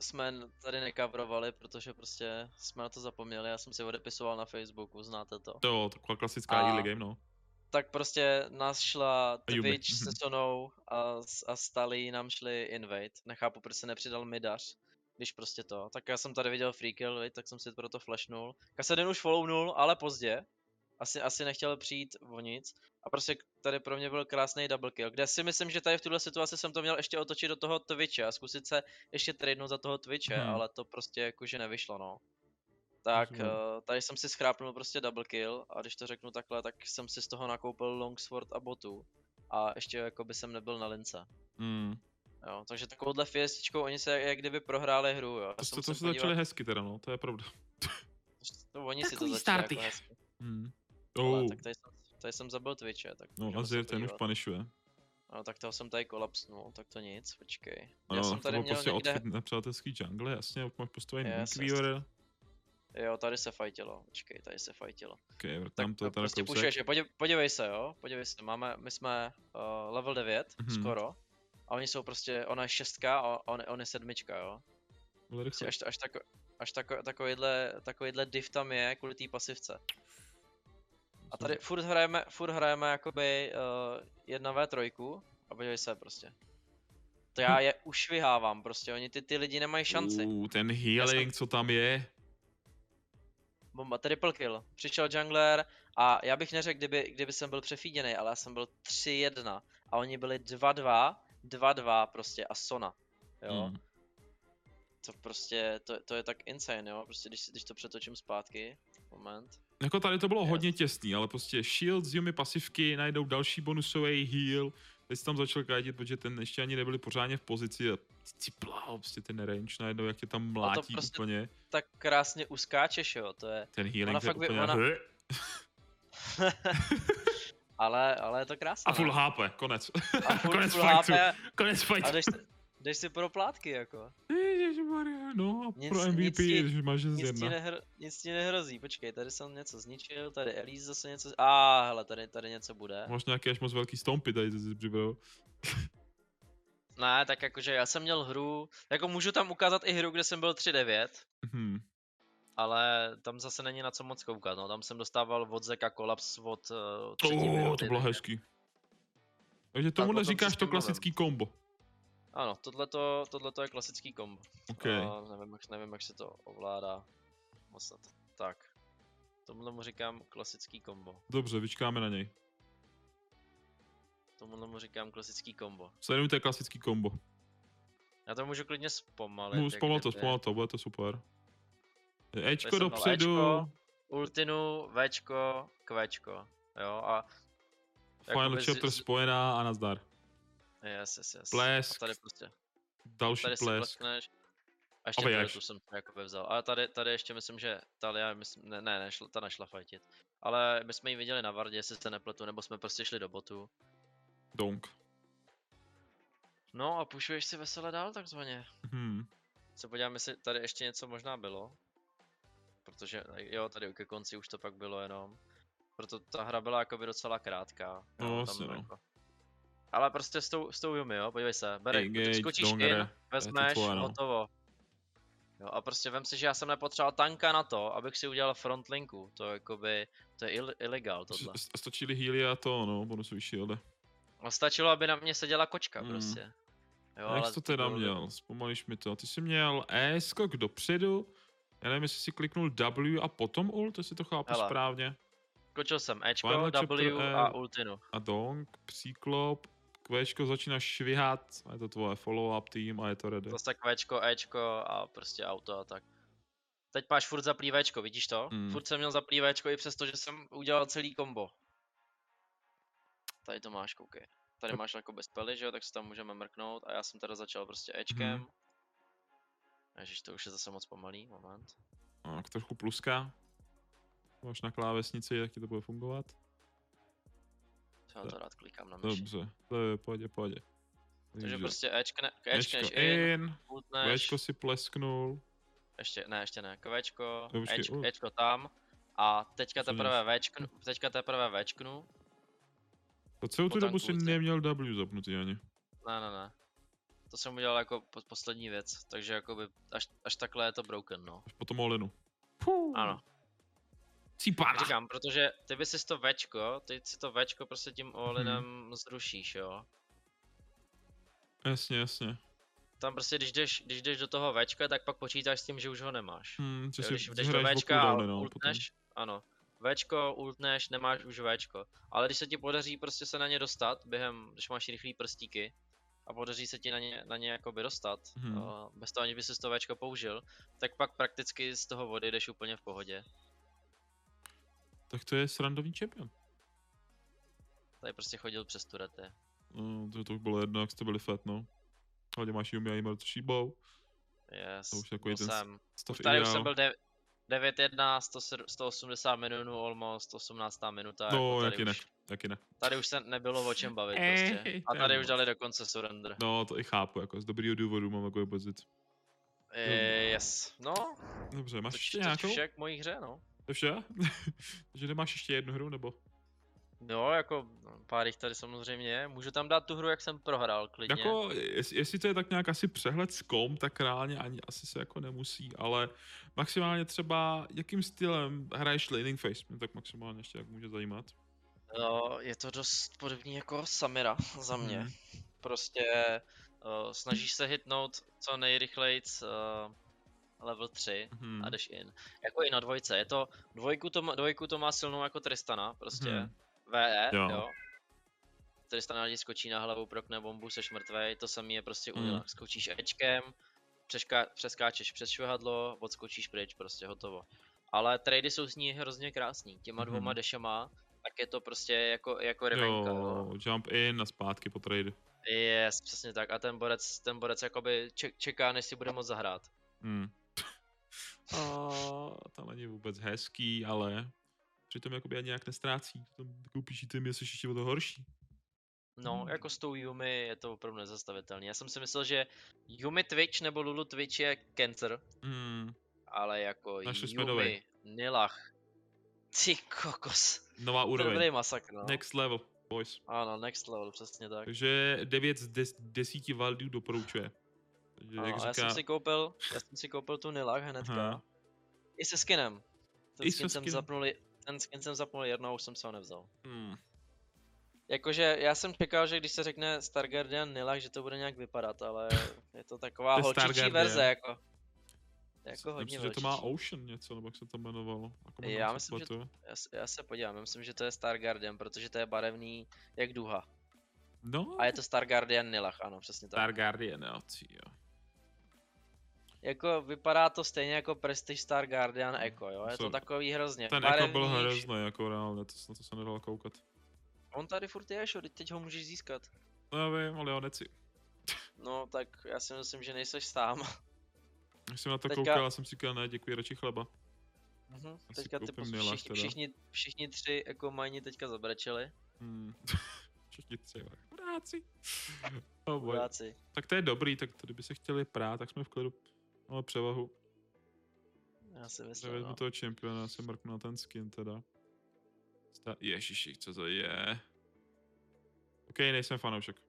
jsme tady nekavrovali, protože prostě jsme na to zapomněli, já jsem si odepisoval na Facebooku, znáte to. To, taková klasická A- early game, no. Tak prostě nás šla Twitch se mhm. Sonou a, a Stalí nám šli invade. Nechápu, proč se nepřidal Midař, když prostě to. Tak já jsem tady viděl free kill, tak jsem si proto flashnul. Kasadin už follownul, ale pozdě. Asi, asi nechtěl přijít o nic. A prostě tady pro mě byl krásný double kill, kde si myslím, že tady v tuhle situaci jsem to měl ještě otočit do toho Twitche a zkusit se ještě tradenout za toho Twitche, Mhm. ale to prostě jakože nevyšlo, no. Tak uh, tady jsem si schrápnul prostě double kill a když to řeknu takhle, tak jsem si z toho nakoupil longsword a botu. A ještě jako by jsem nebyl na lince. Mm. Jo, takže takovouhle fiestičkou oni se jak kdyby prohráli hru, jo. Já To, se to, to se začali hezky teda, no, to je pravda. to oni si to Takový začali starty. jako hezky. Mm. Ale, Oh, tak tady jsem, tady jsem zabil Twitche, tak no Azir ten už panišuje. No tak toho jsem tady kolapsnul, tak to nic, počkej. No, Já jsem tady měl prostě někde, nepřátelský jungle, jasně, máš postavený Yes, yes, yes. Weaver. Jo, tady se fajtilo, počkej, tady se fajtilo. Okay, Tak vrtám to teda prostě kousek. pušuješ, je. Podív, podívej se, jo, podívej se, máme, my jsme uh, level 9, Mhm. mm-hmm. skoro. A oni jsou prostě, ona je šestka a on, on je sedmička, jo. Prostě až, až, tako, až tako, takovýhle, takovýhle div tam je kvůli té pasivce. A tady furt hrajeme, furt hrajeme jakoby uh, 1v3 a podívej se prostě. To já je ušvihávám prostě, oni ty, ty lidi nemají šanci. Uh, ten healing, co tam je. Bomba, triple kill. Přišel jungler a já bych neřekl, kdyby, kdyby jsem byl přefíděný, ale já jsem byl 3-1 a oni byli 2-2, 2-2 prostě a Sona. Jo, Mm. to prostě, to, to je tak insane, jo, prostě když, si- když to přetočím zpátky, moment. Jako tady to bylo Yes. hodně těsný, ale prostě shield z Yumi pasivky, najdou další bonusový heal, teď tam začal krátit, protože ten ještě ani nebyli pořádně v pozici a ciplal prostě ten range najednou, jak tě tam mlátí prostě úplně. Tak krásně uskáčeš, jo, to je, Ten healing ona je fakt úplně... ona- Ona... ale, ale je to krásné. A full ne? HP, konec. a full, konec full fightu. HP, Konec a fightu. jdeš, jdeš si pro plátky, jako. Ježišmarja, no a Nic- pro nic MVP, ti- když máš Nic ti, jedna. nehro, nic ti nehrozí, počkej, tady jsem něco zničil, tady Elise zase něco, a ah, hele, tady, tady něco bude. Máš nějaké až moc velký stompy tady, jsi připravil. Ne, tak jakože já jsem měl hru, jako můžu tam ukázat i hru, kde jsem byl 3-9, Mhm. ale tam zase není na co moc koukat, no, tam jsem dostával od Zeka kolaps od uh, třetí Oh, minuty, to bylo hezký. Takže tomuhle o tom říkáš to klasický kombo. Ano, tohleto, tohleto je klasický kombo. OK. Uh, nevím, jak, nevím, jak se to ovládá. Moc to. Tak. Tomuhle mu říkám klasický kombo. Dobře, vyčkáme na něj. Tomuhle mu říkám klasický kombo. Sledujte klasický kombo. Já to můžu klidně zpomalit. Můžu jak zpomalit to, zpomalit to, bude to super. Ečko dopředu, Ečko, Ultinu, Včko, Kvčko. Jo, a Final chapter z- spojená a nazdar. Yes, yes, yes. Blesk. A tady prostě, Další tady si plesk. A ještě A tady tu jsem jako vzal. Ale tady, tady ještě myslím, že Talia, myslím, ne, ne, nešla, ta nešla fightit. Ale my jsme ji viděli na Vardě, jestli se nepletu, nebo jsme prostě šli do botu. Donk. No a pušuješ si vesele dál takzvaně. Hmm. Se podívám, jestli tady ještě něco možná bylo. Protože jo, tady ke konci už to pak bylo jenom. Proto ta hra byla jakoby docela krátká. No, jo, jasně, no. jako. Ale prostě s tou, s tou Yumi, jo, podívej se, bere, Engage, skočíš dongere, in, vezmeš, tvoje, no. hotovo. Jo, a prostě vem si, že já jsem nepotřeboval tanka na to, abych si udělal frontlinku, to jakoby, to je ill, illegal tohle. Stačili healy a to, no, bonusový shieldy. A stačilo, aby na mě seděla kočka Mm. prostě. Jo, Jak jsi to teda bylo- měl? Zpomalíš mi to. Ty jsi měl E, skok dopředu. Já nevím, jestli jsi kliknul W a potom ult, jestli to chápu Hele. správně. Skočil jsem Ečko, Final W E. a ultinu. A donk, příklop, Qčko začíná švihat, a je to tvoje follow-up tým a je to ready. Zase Včko, Ečko a prostě auto a tak. Teď máš furt zaplý Včko, vidíš to? Mm. Furt jsem měl zaplý Včko i přesto, že jsem udělal celý kombo. Tady to máš, koukej. Tady máš jako bez pely, že jo, tak se tam můžeme mrknout a já jsem teda začal prostě Ečkem. Mhm. Ježiš, to už je zase moc pomalý, moment. Tak trochu pluska. Máš na klávesnici, jak ti to bude fungovat. Já Tak. to rád klikám na myši. Dobře, to je pohodě, pohodě. Takže prostě Ečkne, Ečko Ečkneš in, in, Včko si plesknul. ještě, ne, ještě ne, Kvečko, Ečko. Ečko tam. A teďka teprve Včknu, teďka teprve Včknu, To celou tu dobu si neměl W zapnutý ani. Ne, ne, ne. To jsem udělal jako po- poslední věc, takže jakoby až, až takhle je to broken, no. Až potom Olinu. Ano. Cípána. Říkám, protože ty by si to Včko, ty si to Včko prostě tím Olinem zrušíš, jo. Jasně, jasně. Tam prostě, když jdeš, když jdeš do toho Včka, tak pak počítáš s tím, že už ho nemáš. Hmm, Jo, když jdeš do Včka a no, potom. ultneš, ano. Včko, ultneš, nemáš už Včko. Ale když se ti podaří prostě se na ně dostat, během, když máš rychlý prstíky, a podaří se ti na ně, na ně jakoby dostat, Mhm. uh, bez toho, aniž by si to Včko použil, tak pak prakticky z toho vody jdeš úplně v pohodě. Tak to je srandovní champion. Tady prostě chodil přes turety. No, to, to už bylo jedno, jak jste byli fat, no. Hlavně máš Yumi a Imer to šíbou. Yes, To už byl ten jsem. Stav Už tady už ideál. jsem byl de- 9-1, 100 180 minut, almost 18 minuta. No, jako jak tady, jinak, už, jak jinak. tady už se nebylo o čem bavit Ej, prostě. A tady jo. už dali dokonce surrender. No, to i chápu, jako z dobrýho důvodu mám takový pocit. Eh, Yes, no, Dobře, máš to, ještě to nějakou? vše k mojí hře, no. To vše? Takže nemáš ještě jednu hru, nebo? Jo, jako no, pár jich tady samozřejmě. Můžu tam dát tu hru, jak jsem prohrál, klidně. Jako, jest, jestli to je tak nějak asi přehled z kom, tak reálně ani asi se jako nemusí, ale maximálně třeba jakým stylem hraješ Laning Face, mě tak maximálně ještě jak může zajímat. No, je to dost podobný jako Samira za mě. Mhm. Prostě uh, snažíš se hitnout co nejrychleji uh, level 3 Hmm. a jdeš in. Jako i na dvojce, je to, dvojku to má, dvojku to má silnou jako Tristana, prostě. Mhm. VE, Jo. jo. Tristana ti skočí na hlavu, prokne bombu, seš mrtvej, to samý je prostě Mhm. Unila. Skočíš Ečkem, přeška, přeskáčeš přes švihadlo, odskočíš pryč, prostě hotovo. Ale trady jsou z ní hrozně krásný, těma Mhm. dvoma dešama, tak je to prostě jako, jako revenka, jo. Jo, jump in a zpátky po trade. Yes, přesně tak. A ten borec, ten borec jakoby ček, čeká, než si bude moc zahrát. Hmm. A to není vůbec hezký, ale přitom jakoby ani nějak nestrácí. Tam koupíš tým, jestli ještě o to horší. No, Hmm. jako s tou Yumi je to opravdu nezastavitelný. Já jsem si myslel, že Yumi Twitch nebo Lulu Twitch je cancer, Hmm, ale jako Našli jsme novej. Yumi, Nilach, ty kokos. nová To úroveň. masakr, no. Next level, boys. Ano, next level, přesně tak. Takže 9 z 10 value doporučuje. Jak já říká, jsem si koupil, já jsem si koupil tu Nilach hnedka. Aha. I se skinem. Ten I se skin jsem zapnul, ten skin jsem zapnul jednou, už jsem se ho nevzal. hmm, Jakože já jsem čekal, že když se řekne Star Guardian Nilach, že to bude nějak vypadat, ale je to taková To holčičí verze, jako. Jako myslím, hodně že to má. Ocean něco, nebo jak se to jmenovalo. Jako Já se myslím, že pletu. Já, já se podívám, já myslím, že to je Star Guardian, protože to je barevný jak duha. No, A je to Star Guardian Nilach, ano, přesně tak. Star Guardian, jo, jo. Jako vypadá to stejně jako Prestige Star Guardian Echo, jo, je to takový hrozně Ten jako byl hrozný, jako reálně, to, na to se nedalo koukat. On tady furt je, šo, teď- ho můžeš získat. No já vím, ale já neci. No, tak já si myslím, že nejseš sám. Když jsem na to Teďka- koukal, já jsem si říkal, ne, děkuji, radši chleba. Si Teďka ty všichni, teda. všichni, všichni tři jako majni teďka zabrečeli. Hmm. Všichni tři, chudáci. Oh boy. Chudáci. Tak to je dobrý, tak kdyby se chtěli prát, tak jsme v klidu. Máme převahu. Já si myslím, Nevezmu no. toho čempiona, já se mrknu na ten skin teda. Sta- Ježiši, co to je? OK, nejsem fanoušek.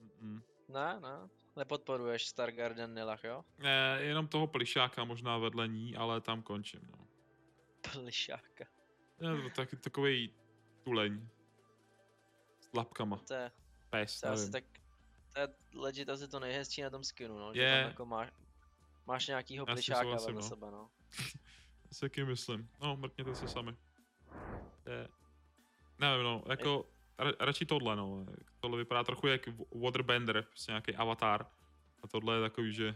Mm-mm. Ne, ne. Nepodporuješ Star Guardian Nilach, jo? Ne, jenom toho plišáka možná vedle ní, ale tam končím, no. Plišáka. Je to taky takový tuleň. S lapkama. To je, Pes, to je asi tak, to je legit asi to nejhezčí na tom skinu, no. Že Je. tam jako máš, máš nějakýho Já s plišáka vedle no. sebe, no. Já si taky myslím. No, mrkněte se sami. Je. Nevím, no, jako, ra- radši tohle, no. Tohle vypadá trochu jak Waterbender, prostě nějaký avatar. A tohle je takový, že...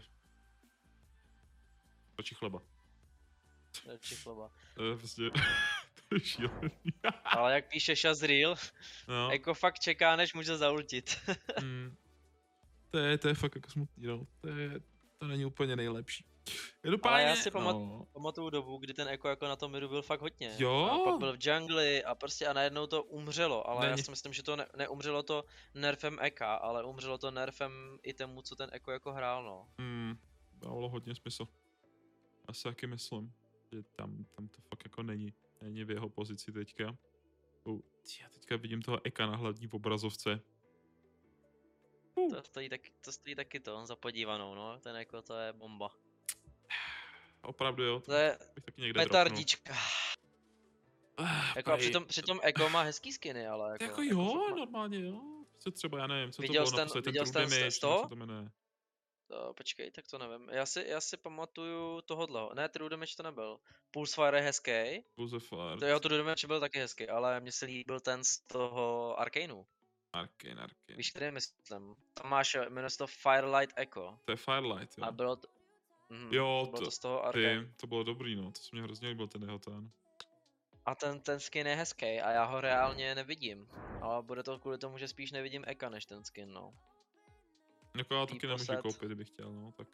Radši chleba. Radši chleba. To je prostě... to je šílený. Ale jak píše Shazreel, no, jako fakt čeká, než může zaultit. mm, to, je, to je fakt jako smutný, no. To, je, to není úplně nejlepší. Každopádně, já si pamat- no, Pamatuju dobu, kdy ten Eko jako na tom midu byl fakt hodně. Jo. A pak byl v jungli a prostě a najednou to umřelo, ale já Není. si myslím, že to ne, neumřelo to nerfem Eka, ale umřelo to nerfem i tomu, co ten Eko jako hrál, no. Hmm, dávalo hodně smysl. Já si taky myslím, že tam, tam to fakt jako není. Není v jeho pozici teďka. Oh, já teďka vidím toho Eka na hlavní obrazovce. Uh, To stojí, taky, to stojí taky to, za podívanou, no. Ten Eko to je bomba. opravdu jo, To je bych taky někde petardička. Ah, Jako a přitom, přitom Eko má hezký skiny, ale jako, Jako Eko jo, má- normálně jo. Co třeba, já nevím, co Viděl to bylo ten- ten viděl ten z- Damage, to jmenuje. To, počkej, tak to nevím. Já si, já si pamatuju tohodle. Ne, True Damage to nebyl. Pulsefire je hezký. Pulse Fire, To jo, True Damage byl taky hezký, ale mně se líbil ten z toho Arcaneu. Arkane, Arkane. Víš, který myslím? Tam máš, eh, jmenuje se to Firelight Echo. To je Firelight, jo. A bylo to... Mhm, Jo, bylo to- to z toho Arcane. Ty, to bylo dobrý, no, to se mě hrozně líbil ten jeho ten. A ten, ten skin je hezký a já ho reálně nevidím. Ale bude to kvůli tomu, že spíš nevidím Eka než ten skin, no. Jako já taky nemůžu koupit, kdybych chtěl, no, tak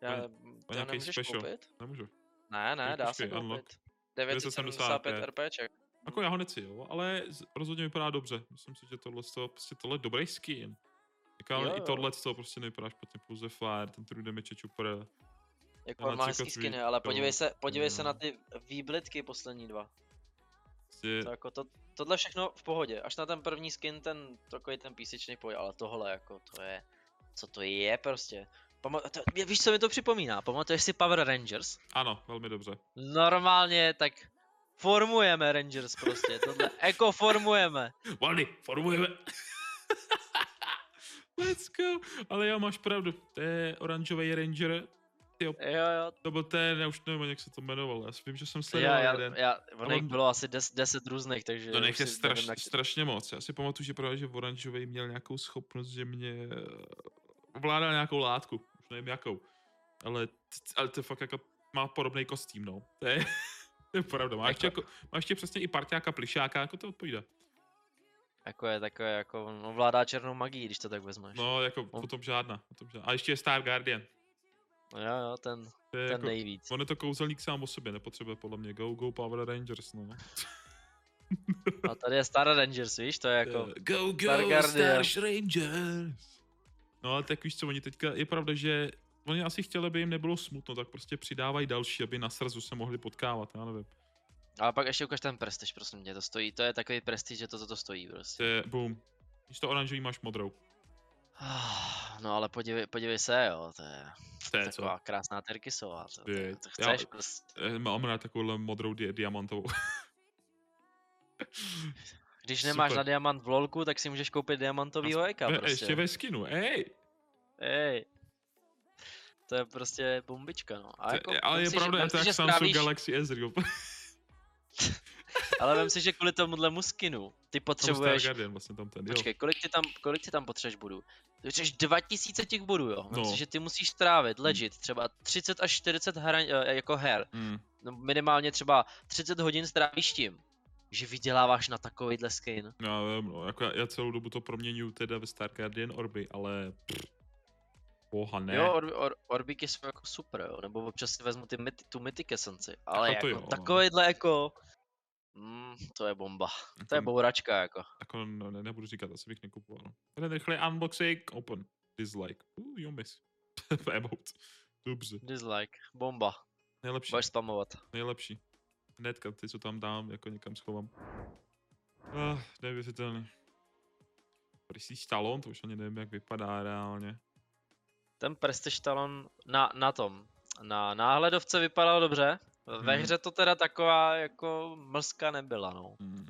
Já, je- to nějaký nemůžeš special. koupit? nemůžu. Ne, ne, Tak dá se unlock. koupit. 975 RPček. Jako já ho neci, jo, ale rozhodně vypadá dobře. Myslím si, že tohle, to, prostě tohle je dobrý skin. Jako, ale Jo, i jo. tohle to prostě nevypadá špatně, pouze Fire, ten True Damage je super. Jako má hezký skiny, ale podívej se, podívej se jo. na ty výblitky poslední dva. Prostě, To jako to, tohle všechno v pohodě. Až na ten první skin, ten takový ten písečný poj, ale tohle jako to je, co to je prostě. Pama- to, ví- víš, co mi to připomíná? Pamatuješ si Power Rangers? ano, velmi dobře. Normálně tak formujeme Rangers prostě, tohle eko formujeme. Valdy, formujeme. Let's go. Ale jo, máš pravdu. To je oranžový ranger. Jo, Jo, jo, to byl ten, já už nevím, jak se to jmenovalo. Já si vím, že jsem sledoval já, jeden. já, ono jich bylo asi 10 různých, takže To nech je straš, nevím, jak- strašně moc. Já si pamatuju, že právě, že oranžový měl nějakou schopnost, že mě eh, ovládal nějakou látku. Už nevím jakou. Ale, ale to fakt jako má podobný kostým, no. To je, to je pravda. Má ještě, jako, má ještě přesně i parťáka, plišáka, jako to odpovídá. Jako je takové, jako on ovládá černou magii, když to tak vezmeš. No, jako o tom žádná. O tom žádná. A ještě je Star Guardian. No jo, jo, ten, To je ten jako, nejvíc. on je to kouzelník sám o sobě, nepotřebuje podle mě Go Go Power Rangers, no. A tady je Star Rangers, víš, to je jako... Eh, Go, go, Star Guardian. Star Rangers. No ale tak víš co, oni teďka, je pravda, že oni asi chtěli, aby jim nebylo smutno, tak prostě přidávají další, aby na srazu se mohli potkávat, já nevím. Ale pak ještě ukaž ten prestiž, prosím tě, to stojí, to je takový prestiž, že to za to stojí prostě. To je, boom. Místo oranžový máš modrou. Ah, No ale podívej, podívej se, jo, to je To je co? taková krásná Terkisová, to, to, to já- chceš prostě. Eh, Mám rád takovouhle modrou di- diamantovou. Když nemáš super. na diamant v lolku, tak si můžeš koupit diamantovýho eka Ne, prostě. Ještě ve skinu, ej! Ej. To je prostě bombička, no. A jako, ale vem je si, že- pravda, je vem to jak že Samsung strávíš- Galaxy S, Ale vem si, že kvůli tomuhle skinu, ty potřebuješ... Guardian, vlastně tam ten, jo. Počkej, kolik ty tam, kolik ty tam potřebuješ bodů? Potřebuješ 2000 těch bodů, jo? Vem No. si, že ty musíš strávit, legit, třeba 30 až 40 hra, eh, jako her. Mm. No minimálně třeba 30 hodin strávíš tím, že vyděláváš na takovýhle skin. Já vím, no, jako já, já celou dobu to proměňuju teda ve Star Guardian Orby, ale... Pff, boha ne. Jo, or, or, orbíky jsou jako super, jo, nebo občas si vezmu ty tu mythic essenci, ale Jako jako jo, no. takovýhle jako... Mm, to je bomba. To je Jako- bouračka jako. Jako, no, ne, nebudu říkat, asi bych nekupoval. Ten rychlý unboxing, open, dislike. Uh, you miss. Emote. Dobře, Dislike, bomba. nejlepší, Budeš spamovat. nejlepší. Hnedka ty, co tam dám, jako někam schovám. Ah, neuvěřitelný. Prestige Talon, to už ani nevím, jak vypadá reálně. Ten Prestige Talon na, na tom, na náhledovce vypadal dobře, ve Hmm. hře to teda taková jako mlska nebyla, no. Hmm.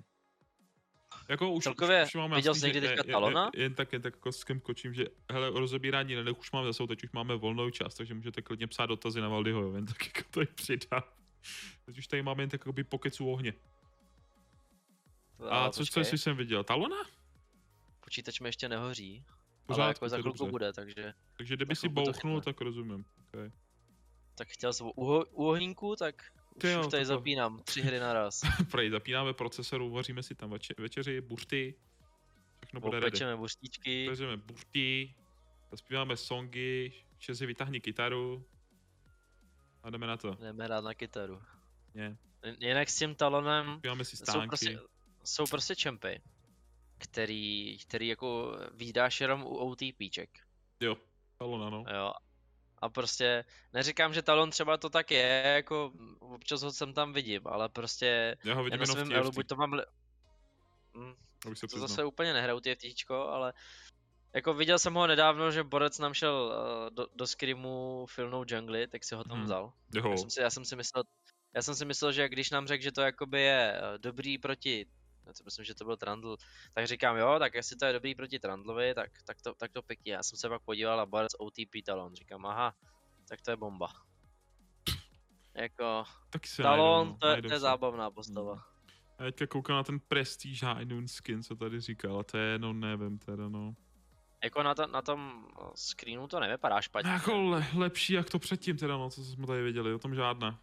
Jako už, Celkově, už, už mám viděl jsi někdy je- teďka je- Talona? je- Jen tak, jen tak jako s kým kočím, že hele, o rozebírání nenech už máme zase, teď už máme volnou čas, takže můžete klidně psát dotazy na Valdyho, jo, jen tak jako to přidám. Teď už tady máme jen tak jakoby pokecu ohně. A Ale co, co jsi jsem viděl? Talona? Počítač mi ještě nehoří, Pořádku, ale jako to za chvilku bude, takže Takže kdyby si to bouchnul, tak rozumím. Okay. tak chtěl jsem u, uho- u ohýnku, tak už, Ty jo, už tady takhle. zapínám tři hry naraz. Prej, zapínáme procesor, uvaříme si tam veče- večeři, burty, všechno bude ready. Opečeme buštíčky, Vezmeme burty, zaspíváme songy, že si vytáhni kytaru a jdeme na to. jdeme hrát na kytaru. Jen- Jinak s tím talonem Zpíváme si jsou stánky. prostě, jsou prostě čempy, který, který jako vydáš jenom u OTPček, Jo, Talona, no. jo. A prostě neříkám, že talon třeba to tak je, jako občas ho sem tam vidím, ale prostě Já ho vidím na jenom v elu, buď to mám... Li... Hm, abych se to přiznal. zase úplně nehraju TFTčko, ale jako viděl jsem ho nedávno, že Borec nám šel uh, do, do skrimu filmnout Jungly, tak si ho tam Mhm. vzal. Jo, Já jsem, si, já jsem si myslel, já jsem si myslel, že když nám řekl, že to jakoby je eh, dobrý proti, já si myslím, že to byl Trundle, tak říkám, jo, tak jestli to je dobrý proti Trundlovi, tak, tak, to, tak to pěkně. Já jsem se pak podíval a Borec OTP Talon, říkám, aha, tak to je bomba. Jako, taky se Talon, najdou, to je, to je zábavná postava. Já teďka koukám na ten Prestige High skin, co tady říkal, a to je, no nevím teda, no. Jako na, to, na tom screenu to nevypadá špatně. Jako le, lepší jak to předtím teda, no, co jsme tady viděli, o tom žádná.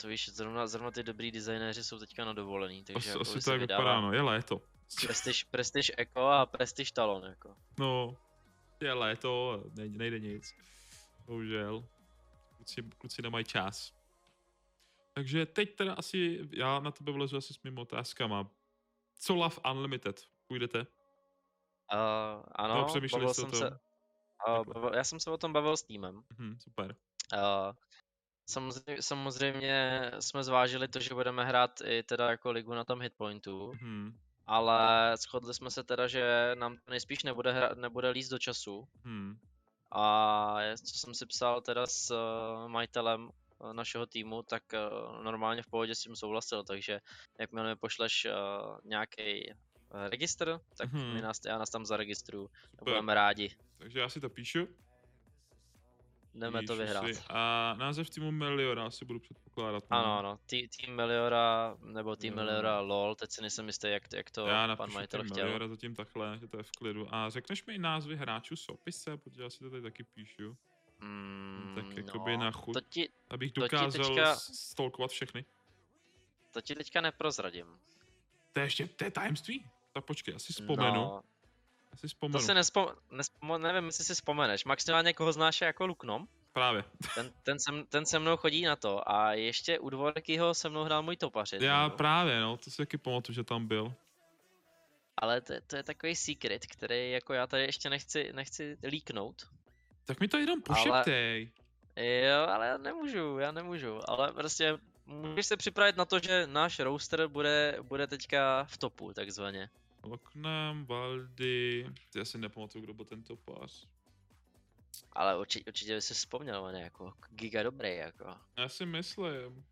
To víš, zrovna, zrovna ty dobrý designéři jsou teďka na dovolený, takže Asi, jako asi to vypadá, no, je léto. Prestige, Prestige Echo a Prestige Talon, jako. No, je léto, nejde, nejde nic. Bohužel. Kluci, kluci nemají čas. Takže teď teda asi, já na tebe vlezu asi s mým otázkama. Co Love Unlimited? Půjdete? Uh, ano, No, bavil jsem tom? se, uh, bavil, já jsem se o tom bavil s týmem. Mhm, super. Uh, samozřejmě, samozřejmě jsme zvážili to, že budeme hrát i teda jako ligu na tom hitpointu, Mhm, ale shodli jsme se teda, že nám to nejspíš nebude, hra, nebude líst do času. mhm. A co jsem si psal teda s uh, majitelem uh, našeho týmu, tak uh, normálně v pohodě s tím souhlasil, takže jakmile mi pošleš nějaký registr, tak Mhm. my nás, já nás tam zaregistruju. a. Budeme rádi. Takže já si to píšu. Jdeme to vyhrát. Si. A název týmu Meliora si budu předpokládat. no. Ano, ano. Tý, tým Meliora, nebo tým Jo. Meliora LOL, teď si nejsem jistý, jak, jak to já pan majitel chtěl. Meliora zatím takhle, že to je v klidu. A řekneš mi názvy hráčů z opise, protože já si to tady taky píšu. Mm, tak jakoby no, na chuť. To ti, Abych To dokázal teďka- s- stolkovat všechny. to ti teďka neprozradím. To je ještě, to je tajemství? Tak počkej, asi vzpomenu. No, Asi to vzpomenu. si nespom, nespom, nevím, jestli si vzpomeneš. Maximálně koho znáš jako Luknom? Právě. Ten, ten, se, ten se mnou chodí na to a ještě u Dvorkyho se mnou hrál můj topař. Já jednou. právě, no, to si taky pamatuju, že tam byl. Ale to, je- to je takový secret, který jako já tady ještě nechci, nechci líknout. Tak mi to jenom Ale- pošeptej. Jo, ale já nemůžu, já nemůžu. Ale prostě můžeš se připravit na to, že náš roaster bude, bude teďka v topu, takzvaně. Oknem, Valdy, já si nepamatuju, kdo byl ten topář. Ale určitě, určitě by si vzpomněl, on je jako giga dobrý, jako. Já si myslím.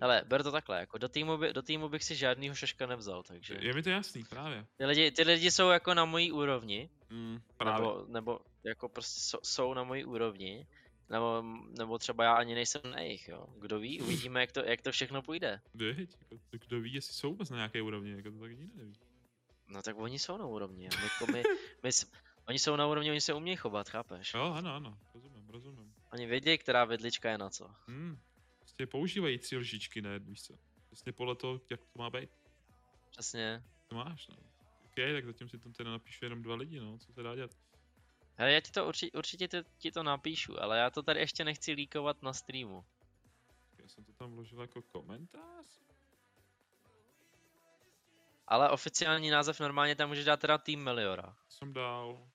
Hele, ber to takhle, jako do týmu, by, do týmu bych si žádnýho šaška nevzal, takže... Je mi to jasný, právě. Ty lidi, ty lidi jsou jako na mojí úrovni, Mm, právě. nebo, nebo jako prostě jsou, jsou na mojí úrovni, nebo, nebo třeba já ani nejsem na jejich, jo. Kdo ví, uvidíme, jak to, jak to všechno půjde. Věď, jako, kdo ví, jestli jsou vůbec na nějaké úrovni, jako to tak nikdo neví. No tak oni jsou na úrovni, my, jako my, my, s- oni jsou na úrovni, oni se umějí chovat, chápeš? Jo, ano, ano, rozumím, rozumím. Oni vědí, která vidlička je na co. Hmm. Prostě používají tři lžičky, ne, víš co. Přesně podle toho, jak to má být. Přesně. To máš, no. OK, tak zatím si tam teda napíšu jenom dva lidi, no, co se dá dělat. Hele, já ti to určitě, určitě ti, ti to napíšu, ale já to tady ještě nechci líkovat na streamu. Já jsem to tam vložil jako komentář. Ale oficiální název normálně tam můžeš dát teda Team Meliora. Jsem dal,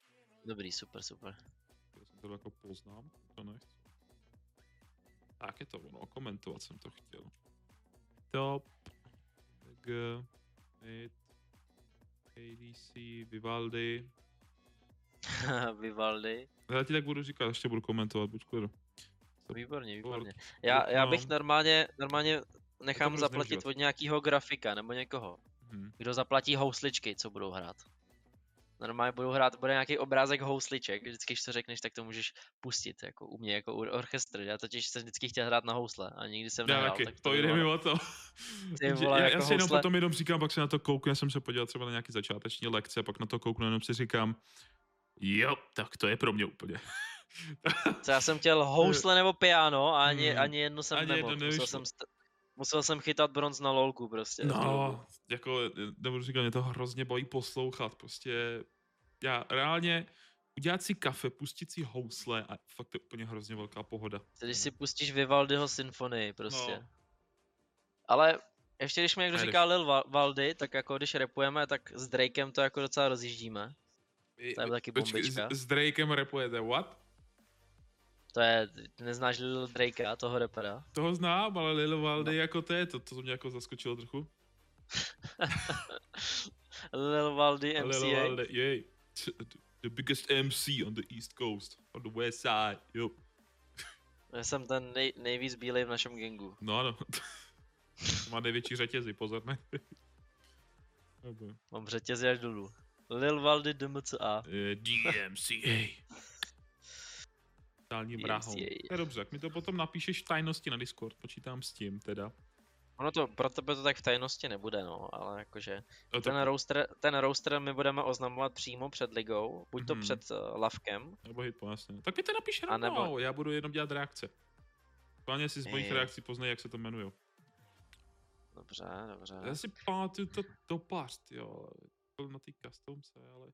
Dobrý, super, super. já jsem to jako poznám, to nechci. Tak je to ono, komentovat jsem to chtěl. Top, G, mid, ADC, Vivaldi. Vivaldi. Já ti tak budu říkat, ještě budu komentovat, buď klidu. Výborně, výborně. Já, já bych no. normálně, normálně nechám zaplatit zneužívat. od nějakého grafika nebo někoho, Hm. kdo zaplatí housličky, co budou hrát. Normálně budou hrát, bude nějaký obrázek housliček, vždycky, když to řekneš, tak to můžeš pustit, jako u mě, jako u orchestr. Já totiž jsem vždycky chtěl hrát na housle a nikdy jsem Já nehrál, taky, tak to by jde bylo- mi o to. Ty vole, já, jako já si jenom housle- potom jenom říkám, pak se na to kouknu, já jsem se podíval třeba na nějaký začáteční lekce, pak na to kouknu, jenom si říkám, jo, tak to je pro mě úplně. Co já jsem chtěl housle nebo piano a ani, Hmm. ani jedno jsem Ani jedno nemohl. Musel nevyšlo. jsem, st- musel jsem chytat bronz na lolku prostě. No, jako, nebudu říkat, mě to hrozně baví poslouchat, prostě, já reálně, udělat si kafe, pustit si housle a fakt to je úplně hrozně velká pohoda. Když si pustíš Vivaldiho symfonii prostě. No. Ale ještě když mi někdo Nejde. říká Lil Va- Valdy, tak jako když repujeme, tak s Drakem to jako docela rozjíždíme. To je taky bombička. s, s Drakem rapujete, what? To je, neznáš Lil Drakea, toho repera? Toho znám, ale Lil Valdy jako to je, to, to mě jako zaskočilo trochu. Lil Valdy Lil MCA. Valdy, jej. The biggest MC on the East Coast, on the West Side, jo. Já jsem ten nej, nejvíc bílej v našem gangu. No ano. Má největší řetězy, pozor, ne? Dobře. Mám řetězy až dolů. Lil Valdy DMCA. Eh, DMCA. Totální. DMCA. To je dobře, jak mi to potom napíšeš v tajnosti na Discord, počítám s tím teda. Ono to, pro tebe to tak v tajnosti nebude, no, ale jakože A ten tak, roaster, ten roaster my budeme oznamovat přímo před ligou, buď to Mhm. před uh, lavkem, nebo hit, jasně. Tak mi to napiš A nebo- rovnou, já budu jenom dělat reakce. Plně si z mojich reakcí poznej, jak se to jmenuje. Dobře, dobře. Já si pamatuju to topář, jo. Na té customce, ale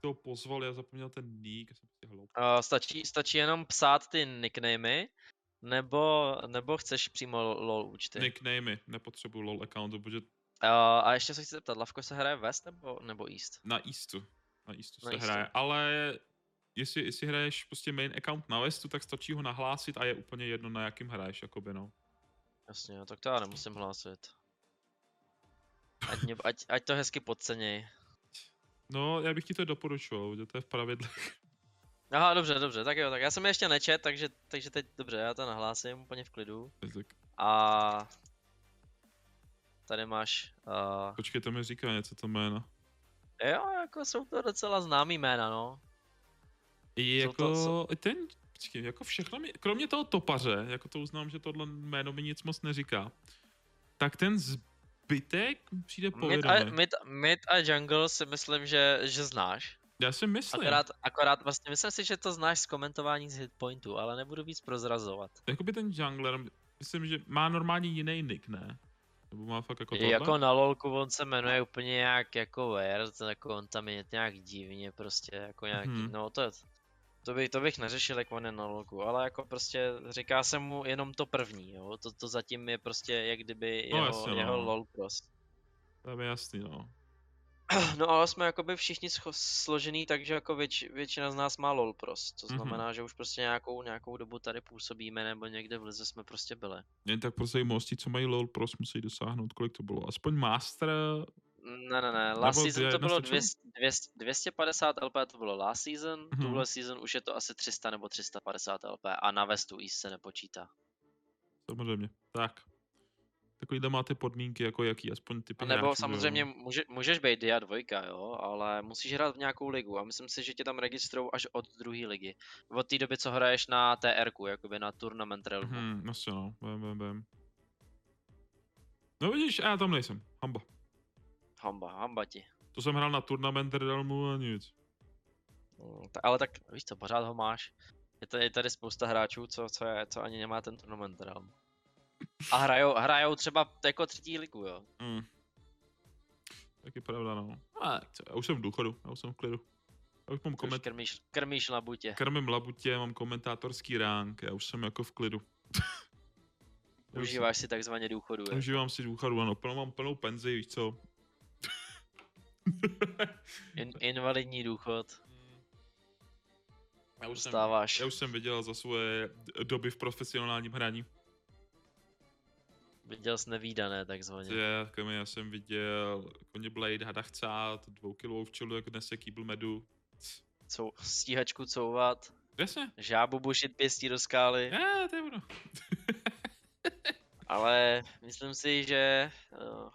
toho pozval, já zapomněl ten nick, jsem si hloup. Uh, stačí, stačí jenom psát ty nicknamy, nebo, nebo chceš přímo lo- lol účty? Nicknamey, nepotřebuju LOL accountu, protože Uh, a ještě se chci zeptat, Lavko se hraje West nebo, nebo East? na Eastu, na Eastu Na se Eastu. hraje, ale jestli, jestli hraješ prostě main account na Westu, tak stačí ho nahlásit a je úplně jedno na jakým hraješ, jakoby no. Jasně, no, tak to já nemusím hlásit. Ať, mě, ať, ať to hezky podceněj. No, já bych ti to doporučoval, protože to je v pravidlech. Aha, dobře, dobře, tak jo, tak já jsem je ještě nečet, takže, takže teď, dobře, já to nahlásím úplně v klidu. Tak, A tady máš, uh, počkej, to mi říká něco to jméno. jo, jako jsou to docela známý jména, no. I jako, to- jsou- ten, počkej, jako všechno mi, kromě toho topaře, jako to uznám, že tohle jméno mi nic moc neříká, tak ten zbytek přijde Mid a, mid, mid a jungle si myslím, že, že znáš. Já si myslím, Akorát, akorát vlastně myslím si, že to znáš z komentování z hitpointu, ale nebudu víc prozrazovat. jakoby ten jungler, myslím, že má normálně jiný nick, ne? Nebo má fakt jako tohle? jako na lolku on se jmenuje úplně nějak jako Word, jako on tam je nějak divně prostě, jako nějaký, Mhm. no to je, To, by, to bych neřešil, jak on je na logu, ale jako prostě říká se mu jenom to první, jo. To, to zatím je prostě jak kdyby No jeho, jasně, no. jeho lol pros. To je jasný, no. No ale jsme jakoby všichni složený tak, že jako věč, většina z nás má lol pros. To Mhm. znamená, že už prostě nějakou, nějakou dobu tady působíme nebo někde v lize jsme prostě byli. Jen tak pro zajímavosti, co mají LOL Pros, musí dosáhnout, kolik to bylo. Aspoň Master, Ne, ne, ne, last Nebo season to bylo nestačilo? 200, 200, 250 LP to bylo last season, Mhm. tuhle season už je to asi 300 nebo 350 LP a na Vestu East se nepočítá. samozřejmě. Tak. Takovýhle máte podmínky, jako jaký, aspoň typy A nebo jo. samozřejmě může, můžeš být dia dvojka, jo, ale musíš hrát v nějakou ligu a myslím si, že tě tam registrují až od druhé ligy. Od té doby, co hraješ na TR, jakoby na Tournament Realmu. Mhm, asi no, vím, vím, vím. No vidíš, já tam nejsem. Hamba. Hamba, hamba ti. To jsem hrál na turnament Realmu a nic. Mm, ta- ale tak víš co, pořád ho máš. Je tady, je tady spousta hráčů, co, co, je, co ani nemá ten Tournament Realm. A hrajou, hrajou třeba jako třetí ligu, jo. Mm. Taky pravda, no. A, já už jsem v důchodu, já už jsem v klidu. Já už mám Ty už koment... krmíš, krmíš labutě. Krmím labutě, mám komentátorský ránk, já už jsem jako v klidu. Užíváš si takzvaně důchodu, jo. Užívám si důchodu, ano, plnou, mám plnou penzi, víš co. In, invalidní důchod. já, už jsem, já už jsem viděl za svoje doby v profesionálním hraní. Viděl jsi nevýdané takzvaně. Je, kamy, já jsem viděl koně Blade, hada chcát, dvoukilovou včelu, jako dnes je kýbl medu. Cou, stíhačku couvat, Jasně, žábu bušit pěstí do skály, je, to je ono. Ale myslím si, že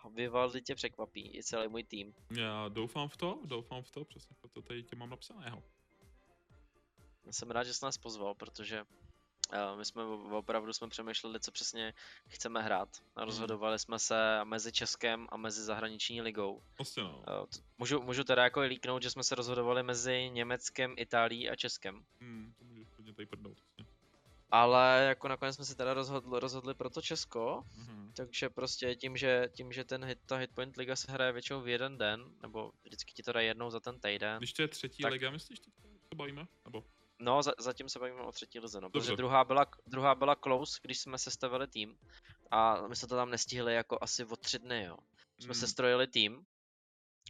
uh, Vivaldi tě překvapí, i celý můj tým. Já doufám v to, doufám v to, přesně proto tady tě mám napsaného. Jsem rád, že jsi nás pozval, protože uh, my jsme opravdu jsme přemýšleli, co přesně chceme hrát. Rozhodovali jsme se mezi Českem a mezi zahraniční ligou. Vlastně no. T- můžu, můžu teda jako líknout, že jsme se rozhodovali mezi Německem, Itálií a Českem. Hmm, to můžeš tady prdnout. Ale jako nakonec jsme se teda rozhodli, rozhodli pro to Česko, Mhm. takže prostě tím, že, tím, že ten hit, ta Hitpoint liga se hraje většinou v jeden den, nebo vždycky ti to dá jednou za ten týden, Když to je třetí Tak. liga, myslíš, teď se bavíme? Nebo? No, za, zatím se bavíme o třetí lize, no, protože Dobře. druhá byla, druhá byla close, když jsme sestavili tým a my jsme to tam nestihli jako asi o tři dny, jo. Jsme Hmm. se strojili tým,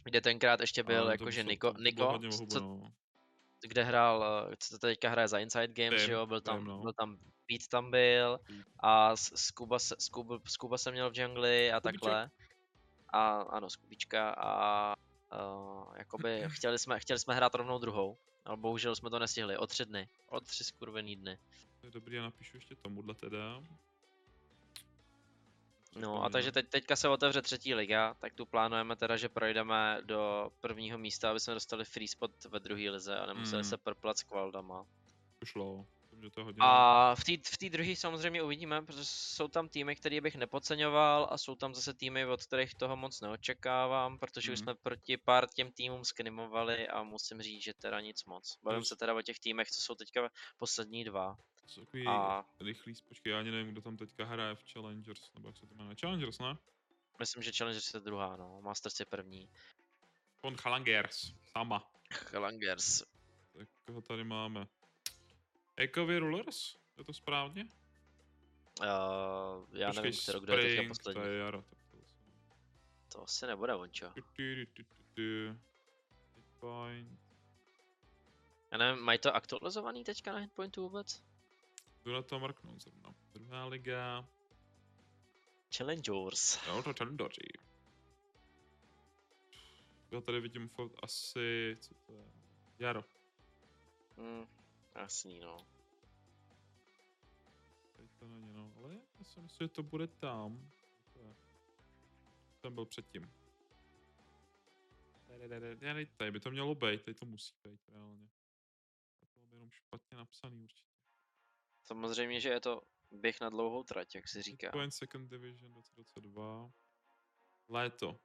kde tenkrát ještě byl jakože Niko, Niko co, no. Kde hrál, eh, co to teďka hraje za Inside Games, Vím, že jo, byl tam, vím, no. byl tam Pete tam byl Pete. a Skuba, se, Skuba, Skuba se měl v jungli a Skubiček. takhle. A ano, Skubička a uh, jakoby chtěli jsme, chtěli jsme hrát rovnou druhou, ale bohužel jsme to nestihli, o tři dny, o tři skurvený dny. Dobrý, já napíšu ještě tomuhle teda. No a takže teď, teďka se otevře třetí liga, tak tu plánujeme teda, že projdeme do prvního místa, aby jsme dostali free spot ve druhé lize a nemuseli Mm. se prplat s kvaldama. To šlo. To mě to hodně... A v té v druhé samozřejmě uvidíme, protože jsou tam týmy, které bych nepodceňoval a jsou tam zase týmy, od kterých toho moc neočekávám, protože už Mhm. jsme proti pár těm týmům skrimovali a musím říct, že teda nic moc. Bavím se teda o těch týmech, co jsou teďka poslední dva. To jsou takový A rychlý, počkej, já ani nevím, kdo tam teďka hraje v Challengers, nebo jak se to jmenuje. Challengers, ne? myslím, že Challengers je druhá, no. Masters je první. Von Challengers, sama. Challengers. Tak koho tady máme? Ekovy Rulers? Je to správně? Uh, já Počkej, nevím, kterou, kdo je teďka poslední. To je Jaro. Tak to zase- To asi nebude ončo. Tu, tu, tu, tu, tu, tu. Hitpoint. Já nevím, mají to aktualizovaný teďka na Hitpointu vůbec? Jdu na to mrknout zrovna. Druhá liga. Challengers. Jo, to Challengeři. Já tady vidím furt asi, co to je? Jaro. Hm, jasný no. Tady to není, no, ale já si myslím, že to bude tam. Tam byl předtím. Tady, tady by to mělo být, tady to musí být reálně. To je jenom špatně napsaný určitě. Samozřejmě, že je to běh na dlouhou trať, jak se říká. Point Second Division 2022. Léto.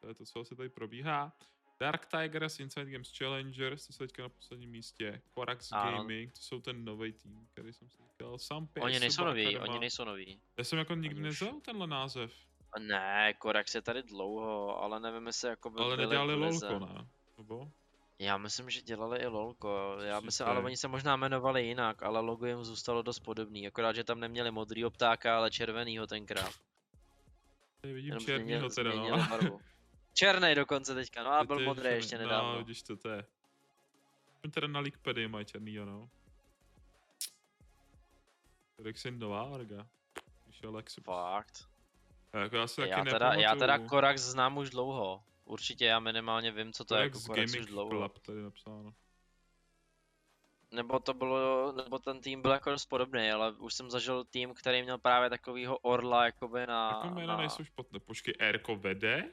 To je to, co asi tady probíhá. Dark Tigers, Inside Games Challengers, ty jsou teďka na posledním místě. Korax Ano. Gaming, to jsou ten nový tým, který jsem si říkal. Sampy, Oni nejsou noví, oni nejsou noví. Já jsem jako nikdy neznal tenhle název. Ne, Korax je tady dlouho, ale nevím, jestli jako by Ale nedělali lolko, ne? Nebo? Já myslím, že dělali i lolko, já myslím, ale oni se možná jmenovali jinak, ale logo jim zůstalo dost podobný, akorát, že tam neměli modrýho ptáka, ale červenýho tenkrát. Tady vidím Jenom černýho teda, no. Černý dokonce teďka, no a byl modrý černý- ještě No, nedávno. vidíš to, to je. Teda na Leakpady mají černýho, no. Rexin nová orga. Vyšel. Fakt. Jako já se taky Já teda, já teda. Korax znám už dlouho. Určitě já minimálně vím, co to je jako Korax už dlouho. Club tady napsáno. Nebo to bylo, nebo ten tým byl jako dost podobný, ale už jsem zažil tým, který měl právě takovýho orla jakoby na, Jako jména na nejsou špatné. Počkej, Erko vede?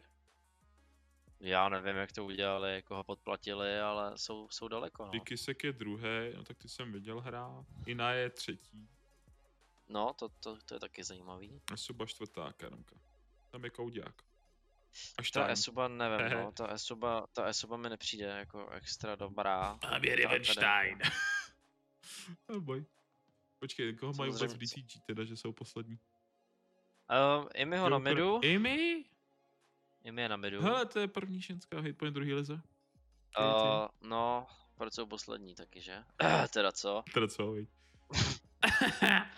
já nevím, jak to udělali, jako ho podplatili, ale jsou, jsou daleko, no. Dikisek je druhý, no tak ty jsem viděl hrát. Ina je třetí. No, to, to, to je taky zajímavý. Suba čtvrtá, Karamka. Tam je Koudák. Až Ta. Esuba nevím, no, ta Esuba, ta Esuba mi nepřijde jako extra dobrá. A Ta Rivenstein. oh. Počkej, koho mají vůbec v DCG teda, že jsou poslední? Uh, Imi ho na midu, Amy? Imi je na midu. Hele, to je první ženská hitpoint druhý lize. Uh, no, proč jsou poslední taky, že? teda co? Teda co, viď?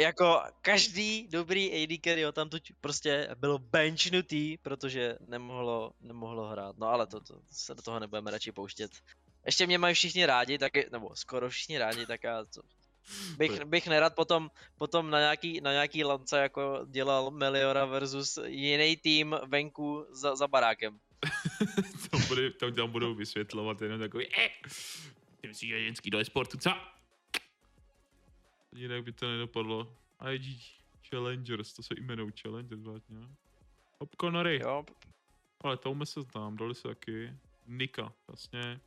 Jako každý dobrý AD carry tam tuď prostě bylo benchnutý, protože nemohlo, nemohlo hrát. No ale to, to se do toho nebudeme radši pouštět. Ještě mě mají všichni rádi, tak nebo skoro všichni rádi, tak já to, bych, bych nerad potom, potom na nějaký, na nějaký lance jako dělal Meliora versus jiný tým venku za, za barákem. to bude, tam, tam budou vysvětlovat jenom takový eh, ty myslíš, že je ženský do e-sportu, co? Jinak by to nedopadlo. IG Challengers, to se jmenou Challengers vlastně. Hop Connery, Jo, ale tomu se znám, dali se taky. Nika, vlastně.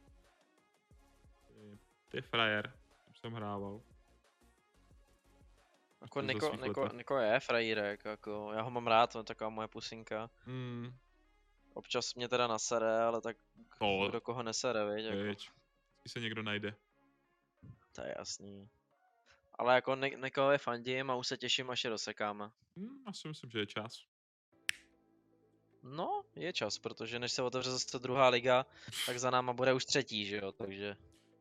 Ty- je frajer, už jsem hrával. jako Niko, Niko. Niko je frajírek, jako já ho mám rád, to je taková moje pusinka. Hmm, Občas mě teda nasere, ale tak no, kdo koho nesere, viď? Jako. Vždycky se někdo najde. to je jasný. Ale jako ne- je fandím a už se těším, až je rozsekáme. Hm, já si myslím, že je čas. No, je čas, protože než se otevře zase druhá liga, tak za náma bude už třetí, že jo, takže...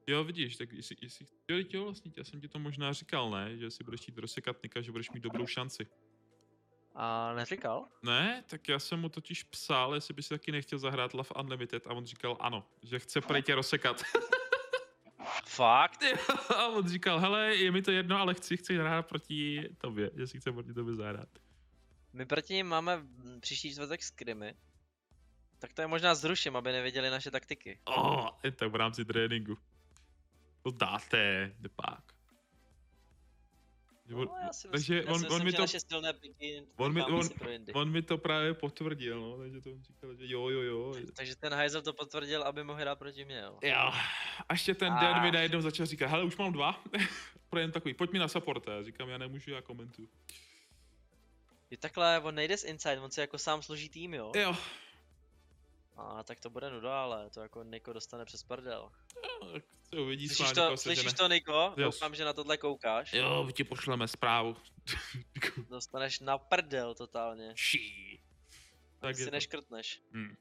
Jo, vidíš, tak jestli, jestli jo, jo, vlastně, já jsem ti to možná říkal, ne? Že si budeš chtít rozsekat Nika, že budeš mít dobrou šanci. A neříkal? Ne, tak já jsem mu totiž psal, jestli by si taky nechtěl zahrát Love Unlimited a on říkal ano, že chce prej tě rozsekat. Fakt? a on říkal, hele, je mi to jedno, ale chci, chci hrát proti tobě, že si chce proti tobě zahrát. My proti ním máme příští čtvrtek skrimy. Tak to je možná zruším, aby nevěděli naše taktiky. Oh, jen tak v rámci tréninku. To dáte, nepák. No, si takže myslím, on- si on myslím mi to- on mi- on-. On mi to právě potvrdil, no, takže to on říkal, že jo, jo, jo. Takže ten Heizel to potvrdil, aby mohl hrát proti mě, jo. Jo, a ještě ten den mi najednou začal říkat, hele, už mám dva. Pro jen takový, pojď mi na support, já říkám, já nemůžu, já komentuju. Je takhle, on nejde z inside, on si jako sám složí tým, jo. Jo, A tak to bude nuda, ale to jako Niko dostane přes prdel. tak se uvidí Slyšíš to, slyšíš to, Niko? Yes. Doufám, že na tohle koukáš. Jo, my ti pošleme zprávu. Dostaneš na prdel totálně. Ší. Tak si to. neškrtneš. Hm.